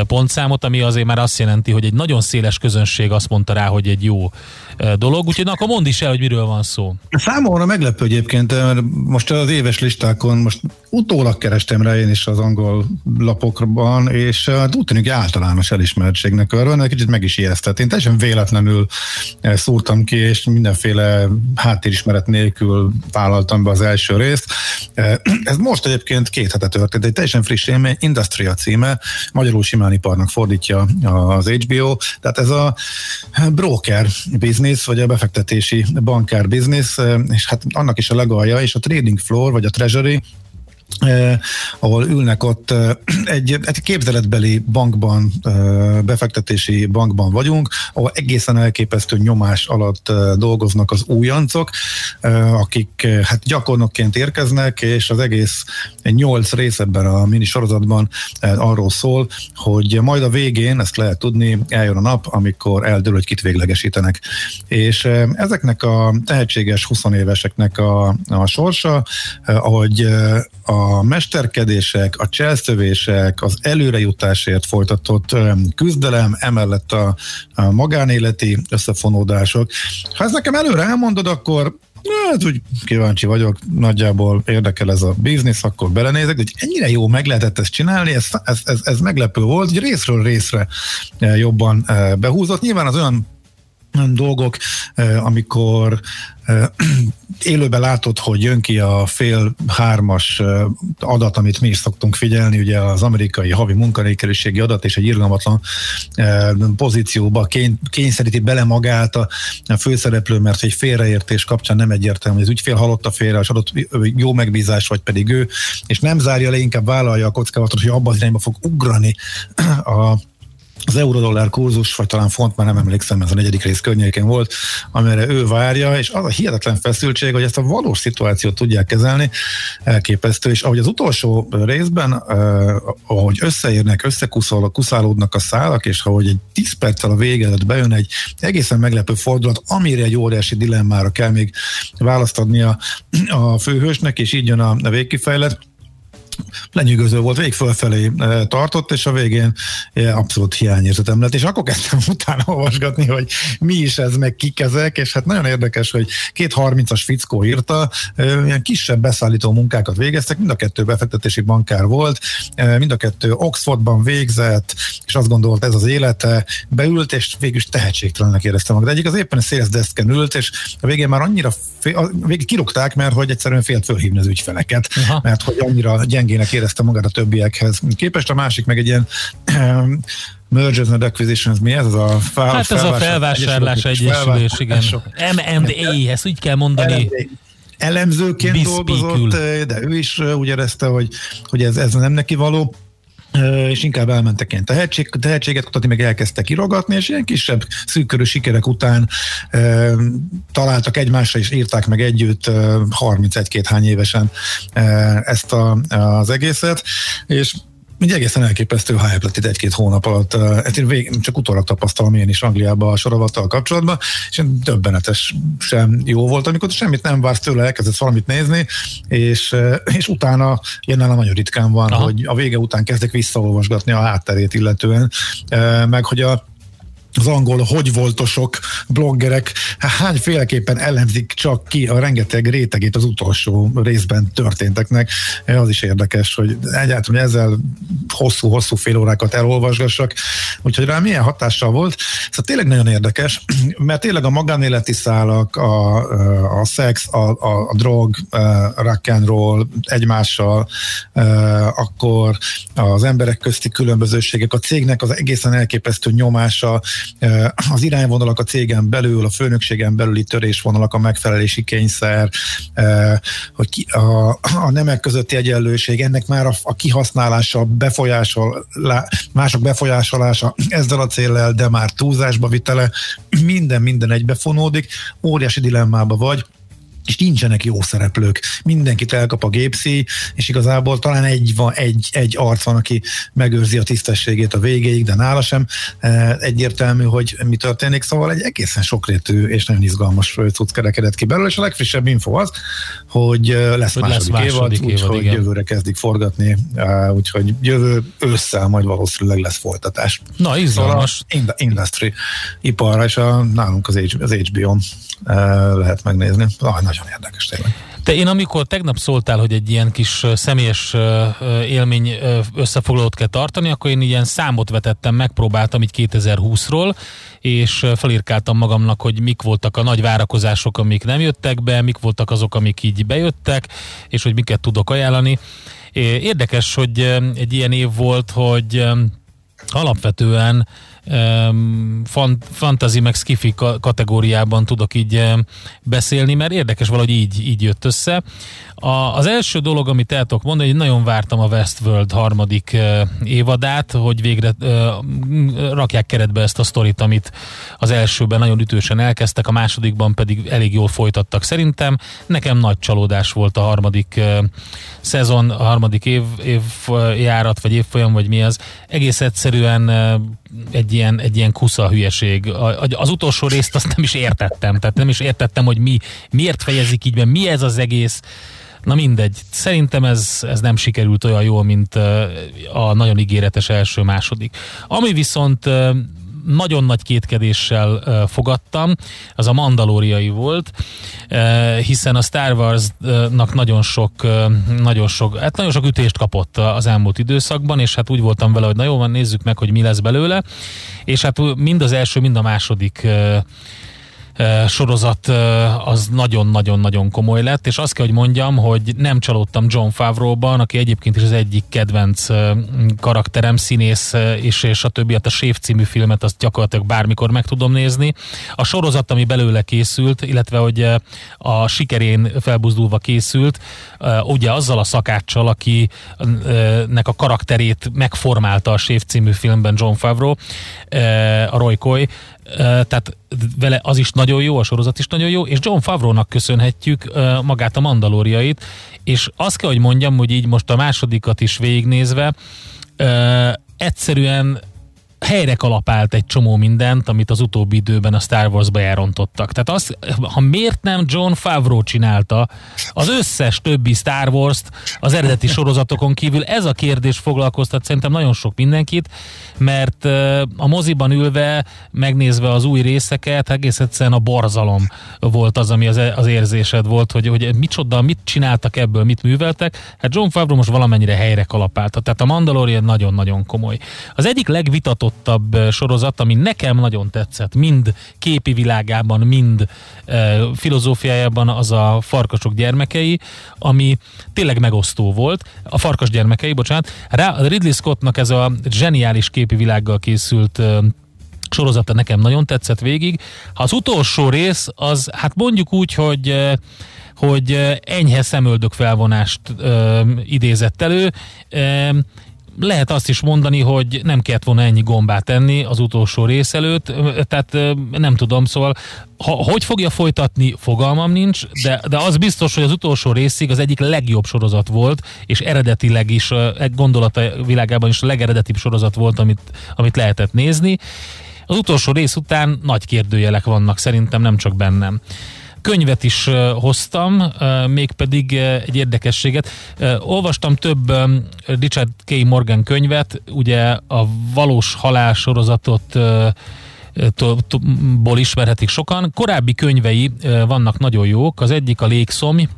pontszámot, ami azért már azt jelenti, hogy egy nagyon széles közönség azt mondta rá, hogy egy jó dolog, úgyhogy na, akkor mondd is el, hogy miről van szó. Számomra meglepő egyébként, mert most az éves listákon most utólag kerestem rá én is az angol lapokban, és hát úgy tűnik általános elismertségnek örvend, kicsit meg is ijesztett. Én teljesen véletlenül szúrtam ki, és mindenféle háttérismeret nélkül vállaltam be az első részt. Ez most egyébként két hete történt, egy teljesen friss élmény, Industria címe, magyarul simán iparnak fordítja az HBO, tehát ez a broker business, vagy a befektetési bankár business, és hát annak is a legalja, és a trading floor, vagy a treasury, eh, ahol ülnek ott eh, egy, egy képzeletbeli bankban, eh, befektetési bankban vagyunk, ahol egészen elképesztő nyomás alatt eh, dolgoznak az újancok, eh, akik eh, hát gyakornokként érkeznek, és az egész nyolc rész ebben a mini sorozatban arról szól, hogy majd a végén, ezt lehet tudni, eljön a nap, amikor eldől, hogy kit véglegesítenek. És ezeknek a tehetséges 20 éveseknek a, a sorsa, ahogy eh, a mesterkedések, a cselszövések, az előrejutásért folytatott küzdelem, emellett a, a magánéleti összefonódások. Ha ezt nekem előre elmondod, akkor Hát úgy kíváncsi vagyok, nagyjából érdekel ez a biznisz, akkor belenézek, hogy ennyire jó meg lehetett ezt csinálni, ez, ez, ez, ez meglepő volt, hogy részről részre jobban eh, behúzott. Nyilván az olyan dolgok, amikor élőben látod, hogy jön ki a fél hármas adat, amit mi is szoktunk figyelni, ugye az amerikai havi munkanélküliségi adat, és egy irgalmatlan pozícióba kény, kényszeríti bele magát a, a főszereplő, mert egy félreértés kapcsán nem egyértelmű, hogy az ügyfél halotta félre, és adott jó megbízás, vagy pedig ő, és nem zárja le, inkább vállalja a kockázatot, hogy abban az irányba fog ugrani a az eurodollár kurzus, vagy talán font, már nem emlékszem, ez a negyedik rész környékén volt, amire ő várja, és az a hihetetlen feszültség, hogy ezt a valós szituációt tudják kezelni, elképesztő, és ahogy az utolsó részben, ahogy összeérnek, összekuszálódnak a szálak, és ahogy egy 10 perccel a vége előtt bejön egy egészen meglepő fordulat, amire egy óriási dilemmára kell még választ adni a, a főhősnek, és így jön a, a végkifejlet, lenyűgöző volt, végig fölfelé tartott, és a végén abszolút hiányérzetem lett, és akkor kezdtem utána olvasgatni, hogy mi is ez, meg kik ezek, és hát nagyon érdekes, hogy két 30-as fickó írta, ilyen kisebb beszállító munkákat végeztek, mind a kettő befektetési bankár volt, mind a kettő Oxfordban végzett, és azt gondolt ez az élete, beült, és végül is tehetségtelenek érezte magát. Egyik az éppen a sales desken ült, és a végén már annyira végig kirúgták, mert hogy egyszerűen félt fölhívni az ügyfeleket, Aha. mert hogy annyira gyengének érezte magát a többiekhez képest. A másik meg egy ilyen mergers and acquisitions, mi ez? az a fel, hát ez a felvásárlás egyesülés, igen. M&A, ezt úgy kell mondani. Elemzőként dolgozott, de ő is úgy érezte, hogy, hogy ez, ez nem neki való és inkább elmentek ilyen tehetség, tehetséget kutatni, meg elkezdtek kirogatni, és ilyen kisebb szűkörű sikerek után e, találtak egymásra, és írták meg együtt e, 31-két hány évesen e, ezt a, az egészet, és Ugye egészen elképesztő hype lett itt egy-két hónap alatt. Ezt én vég, csak utólag tapasztalom én is Angliába a sorovattal kapcsolatban, és döbbenetes sem jó volt, amikor semmit nem vársz tőle, elkezdesz valamit nézni, és, és utána ilyen nálam nagyon ritkán van, Aha. hogy a vége után kezdek visszaolvasgatni a hátterét illetően, meg hogy a az angol hogy voltosok, bloggerek hányféleképpen elemzik csak ki a rengeteg rétegét az utolsó részben történteknek. Az is érdekes, hogy egyáltalán ezzel hosszú-hosszú fél órákat elolvasgassak, úgyhogy rá milyen hatással volt. Szóval tényleg nagyon érdekes, mert tényleg a magánéleti szálak, a, a szex, a, a, a drog, a rock and roll egymással, akkor az emberek közti különbözőségek, a cégnek az egészen elképesztő nyomása, az irányvonalak a cégen belül, a főnökségen belüli törésvonalak, a megfelelési kényszer, hogy a, a nemek közötti egyenlőség, ennek már a, a kihasználása, befolyásol, mások befolyásolása ezzel a céllel, de már túlzásba vitele, minden, minden egybefonódik, óriási dilemmába vagy, és nincsenek jó szereplők. Mindenkit elkap a gépszi, és igazából talán egy, van, egy, egy arc van, aki megőrzi a tisztességét a végéig, de nála sem e, egyértelmű, hogy mi történik, szóval egy egészen sokrétű és nagyon izgalmas cucc kerekedett ki belőle, és a legfrissebb info az, hogy e, lesz hogy második, lesz második évad, évad úgyhogy jövőre kezdik forgatni, e, úgyhogy jövő ősszel majd valószínűleg lesz folytatás. Na, izgalmas. Szóval industry iparra, és a, nálunk az, H, az HBO-n lehet megnézni. Ah, nagyon érdekes tényleg. Te én amikor tegnap szóltál, hogy egy ilyen kis személyes élmény összefoglalót kell tartani, akkor én ilyen számot vetettem, megpróbáltam így 2020-ról, és felírkáltam magamnak, hogy mik voltak a nagy várakozások, amik nem jöttek be, mik voltak azok, amik így bejöttek, és hogy miket tudok ajánlani. Érdekes, hogy egy ilyen év volt, hogy alapvetően um, fantasy meg skifi kategóriában tudok így beszélni, mert érdekes valahogy így, így jött össze. A, az első dolog, amit el tudok mondani, hogy nagyon vártam a Westworld harmadik évadát, hogy végre rakják keretbe ezt a sztorit, amit az elsőben nagyon ütősen elkezdtek, a másodikban pedig elég jól folytattak szerintem. Nekem nagy csalódás volt a harmadik szezon, a harmadik év, évjárat, vagy évfolyam, vagy mi az. Egész egyszerűen egy ilyen, egy ilyen kusza hülyeség. Az utolsó részt azt nem is értettem, tehát nem is értettem, hogy mi, miért fejezik így, mert mi ez az egész. Na mindegy, szerintem ez, ez nem sikerült olyan jól, mint a nagyon ígéretes első-második. Ami viszont nagyon nagy kétkedéssel fogadtam, az a mandalóriai volt, hiszen a Star Wars-nak nagyon sok, nagyon sok, hát nagyon sok ütést kapott az elmúlt időszakban, és hát úgy voltam vele, hogy na jó, van, nézzük meg, hogy mi lesz belőle, és hát mind az első, mind a második sorozat az nagyon-nagyon-nagyon komoly lett, és azt kell, hogy mondjam, hogy nem csalódtam John Favreau-ban, aki egyébként is az egyik kedvenc karakterem, színész, és, és a többi, hát a Séf című filmet azt gyakorlatilag bármikor meg tudom nézni. A sorozat, ami belőle készült, illetve hogy a sikerén felbuzdulva készült, ugye azzal a szakáccsal, akinek a karakterét megformálta a Séf című filmben John Favreau, a Roy Coy, tehát vele az is nagyon jó, a sorozat is nagyon jó, és John Favreau-nak köszönhetjük magát a Mandalóriait, és azt kell, hogy mondjam, hogy így most a másodikat is végignézve, egyszerűen helyre kalapált egy csomó mindent, amit az utóbbi időben a Star Wars-ba elrontottak. Tehát az, ha miért nem John Favreau csinálta az összes többi Star Wars-t az eredeti sorozatokon kívül, ez a kérdés foglalkoztat szerintem nagyon sok mindenkit, mert a moziban ülve, megnézve az új részeket, egész egyszerűen a borzalom volt az, ami az, az érzésed volt, hogy, hogy micsoda, mit csináltak ebből, mit műveltek. Hát John Favreau most valamennyire helyre kalapálta. Tehát a Mandalorian nagyon-nagyon komoly. Az egyik legvitatott megnyitottabb sorozat, ami nekem nagyon tetszett, mind képi világában, mind e, filozófiájában, az a Farkasok gyermekei, ami tényleg megosztó volt. A Farkas gyermekei, bocsánat. Rá, Ridley Scottnak ez a zseniális képi világgal készült e, sorozata nekem nagyon tetszett végig. Ha az utolsó rész, az hát mondjuk úgy, hogy hogy enyhe szemöldök felvonást ö, idézett elő. Ö, lehet azt is mondani, hogy nem kellett volna ennyi gombát tenni az utolsó rész előtt, tehát nem tudom, szóval ha, hogy fogja folytatni, fogalmam nincs, de, de az biztos, hogy az utolsó részig az egyik legjobb sorozat volt, és eredetileg is, egy gondolata világában is a legeredetibb sorozat volt, amit, amit lehetett nézni. Az utolsó rész után nagy kérdőjelek vannak, szerintem nem csak bennem. Könyvet is hoztam, mégpedig egy érdekességet. Olvastam több Richard K. Morgan könyvet, ugye a valós halál sorozatot ból ismerhetik sokan. Korábbi könyvei vannak nagyon jók, az egyik a Légszomj,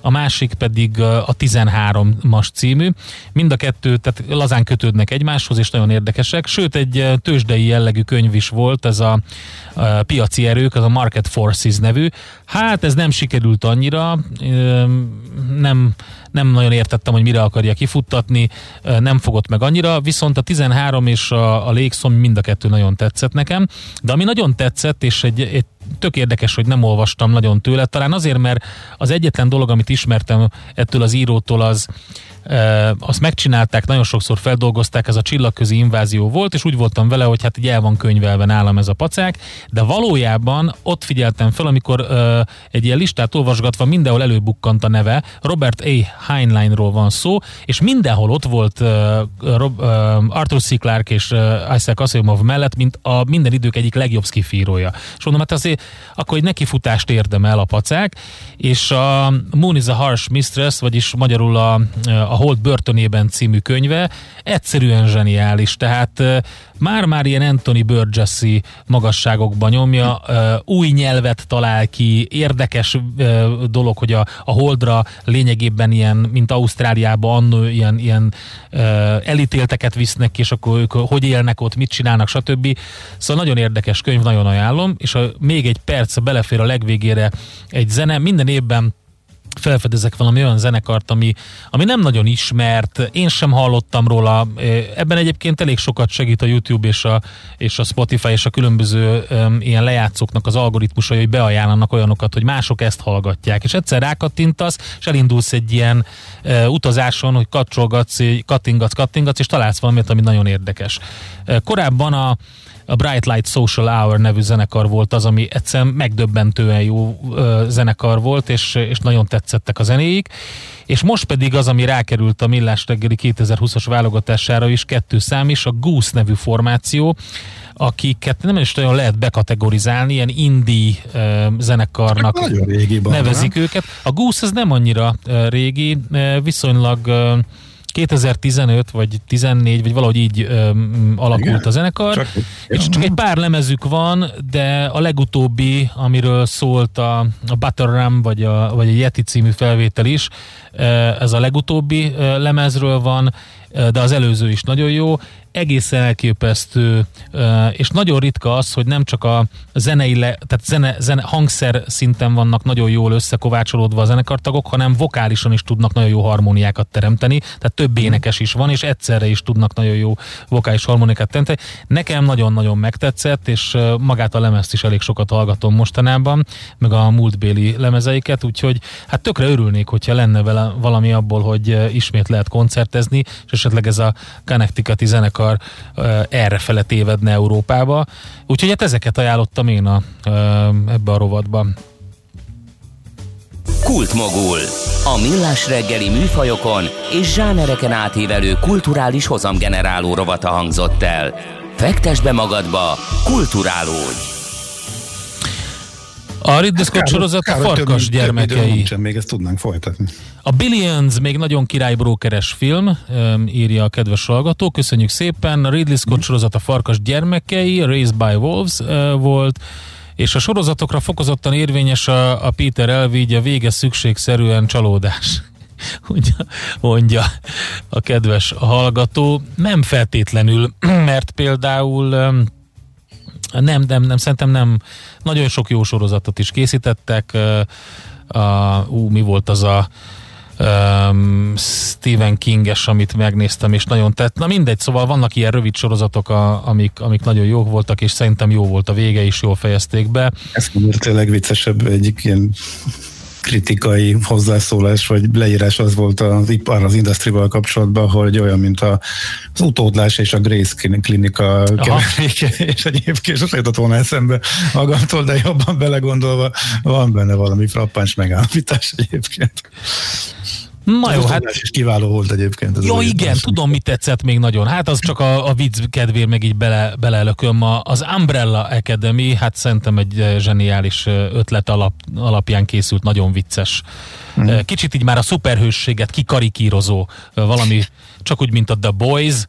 a másik pedig a 13-as című. Mind a kettő, tehát lazán kötődnek egymáshoz, és nagyon érdekesek. Sőt, egy tőzsdei jellegű könyv is volt, ez a, a piaci erők, az a Market Forces nevű. Hát ez nem sikerült annyira, nem, nem nagyon értettem, hogy mire akarja kifuttatni, nem fogott meg annyira, viszont a 13 és a, a légszom mind a kettő nagyon tetszett nekem, de ami nagyon tetszett, és egy, egy tök érdekes, hogy nem olvastam nagyon tőle, talán azért, mert az egyetlen dolog, amit ismertem ettől az írótól, az e, azt megcsinálták, nagyon sokszor feldolgozták, ez a csillagközi invázió volt, és úgy voltam vele, hogy hát így el van könyvelve nálam ez a pacák, de valójában ott figyeltem fel, amikor e, egy ilyen listát olvasgatva mindenhol előbukkant a neve, Robert A. Heinleinról van szó, és mindenhol ott volt e, Rob, e, Arthur C. Clarke és e, Isaac Asimov mellett, mint a minden idők egyik legjobb skifírója. És mondom, hát azért akkor egy nekifutást érdemel a pacák, és a Moon is a Harsh Mistress, vagyis magyarul a, a Holt börtönében című könyve egyszerűen zseniális, tehát már-már ilyen Anthony Burgess-i magasságokban nyomja, új nyelvet talál ki, érdekes dolog, hogy a, a Holdra lényegében ilyen, mint Ausztráliában annó ilyen, ilyen elítélteket visznek ki, és akkor ők hogy élnek ott, mit csinálnak, stb. Szóval nagyon érdekes könyv, nagyon ajánlom, és a, még egy perc belefér a legvégére egy zene, minden évben felfedezek valami olyan zenekart, ami, ami nem nagyon ismert, én sem hallottam róla, ebben egyébként elég sokat segít a YouTube és a, és a Spotify és a különböző um, ilyen lejátszóknak az algoritmusai, hogy beajánlanak olyanokat, hogy mások ezt hallgatják, és egyszer rákattintasz, és elindulsz egy ilyen uh, utazáson, hogy kapcsolgatsz, kattingatsz, kattingatsz, és találsz valamit, ami nagyon érdekes. Uh, korábban a a Bright Light Social Hour nevű zenekar volt az, ami egyszerűen megdöbbentően jó ö, zenekar volt, és, és nagyon tetszettek a zenéik. És most pedig az, ami rákerült a Millás reggeli 2020-as válogatására is, kettő szám is, a Goose nevű formáció, akiket nem is nagyon lehet bekategorizálni, ilyen indie uh, zenekarnak banda, nevezik őket. A Goose az nem annyira uh, régi, uh, viszonylag uh, 2015 vagy 14, vagy valahogy így öm, alakult Igen? a zenekar, Csak- és csak egy pár lemezük van, de a legutóbbi, amiről szólt a, a Butter Rum, vagy a, vagy a Yeti című felvétel is, ez a legutóbbi lemezről van, de az előző is nagyon jó, egészen elképesztő, eh, és nagyon ritka az, hogy nem csak a zenei, le, tehát zene, zene, hangszer szinten vannak nagyon jól összekovácsolódva a zenekartagok, hanem vokálisan is tudnak nagyon jó harmóniákat teremteni, tehát több énekes is van, és egyszerre is tudnak nagyon jó vokális harmonikát teremteni. Nekem nagyon-nagyon megtetszett, és eh, magát a lemezt is elég sokat hallgatom mostanában, meg a múltbéli lemezeiket, úgyhogy hát tökre örülnék, hogyha lenne vele valami abból, hogy eh, ismét lehet koncertezni, és esetleg ez a Connecticuti zenekar uh, erre fele tévedne Európába. Úgyhogy hát ezeket ajánlottam én a, uh, ebbe a rovatban. Kultmogul. A millás reggeli műfajokon és zsánereken átívelő kulturális hozamgeneráló rovata hangzott el. Fektes be magadba, kulturálódj! A Ridley Scott sorozat a több- farkas több gyermekei. Nincsen, még ezt tudnánk folytatni. A Billions még nagyon királybrókeres film, írja a kedves hallgató. Köszönjük szépen. A Ridley Scott sorozat a Farkas gyermekei, Raised by Wolves volt, és a sorozatokra fokozottan érvényes a, a Peter Elvi, így a vége szükségszerűen csalódás. Mondja, mondja a kedves hallgató. Nem feltétlenül, mert például nem, nem, nem, szerintem nem. Nagyon sok jó sorozatot is készítettek. ö, A, ú, mi volt az a um, Stephen Kinges, amit megnéztem, és nagyon tett. Na mindegy, szóval vannak ilyen rövid sorozatok, a, amik, amik nagyon jók voltak, és szerintem jó volt a vége is, jól fejezték be. Ez a legviccesebb egyik ilyen kritikai hozzászólás, vagy leírás az volt az ipar, az industrival kapcsolatban, hogy olyan, mint a, az utódlás és a Grace klinika keveréke, és egyébként sosem jutott volna eszembe magamtól, de jobban belegondolva van benne valami frappáns megállapítás egyébként. Na jó, hát... is kiváló volt egyébként. Ez Jó, az igen, tudom, mit tetszett még nagyon. Hát az csak a, a vicc kedvéért meg így bele, belelököm. A, az Umbrella Academy, hát szerintem egy eh, zseniális eh, ötlet alap, alapján készült, nagyon vicces. Mm. Kicsit így már a szuperhősséget kikarikírozó valami, csak úgy, mint a The Boys,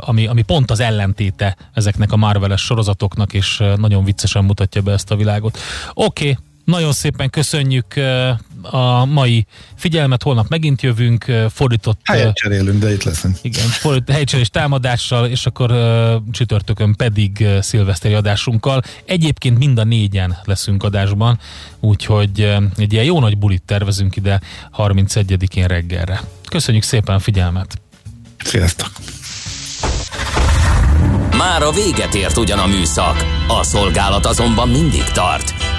ami, ami pont az ellentéte ezeknek a Marveles sorozatoknak, és nagyon viccesen mutatja be ezt a világot. Oké, okay. Nagyon szépen köszönjük a mai figyelmet, holnap megint jövünk, fordított... Helyet cserélünk, de itt leszünk. igen, fordít, helycserés támadással, és akkor csütörtökön pedig szilveszteri adásunkkal. Egyébként mind a négyen leszünk adásban, úgyhogy egy ilyen jó nagy bulit tervezünk ide 31-én reggelre. Köszönjük szépen a figyelmet! Sziasztok! Már a véget ért ugyan a műszak, a szolgálat azonban mindig tart,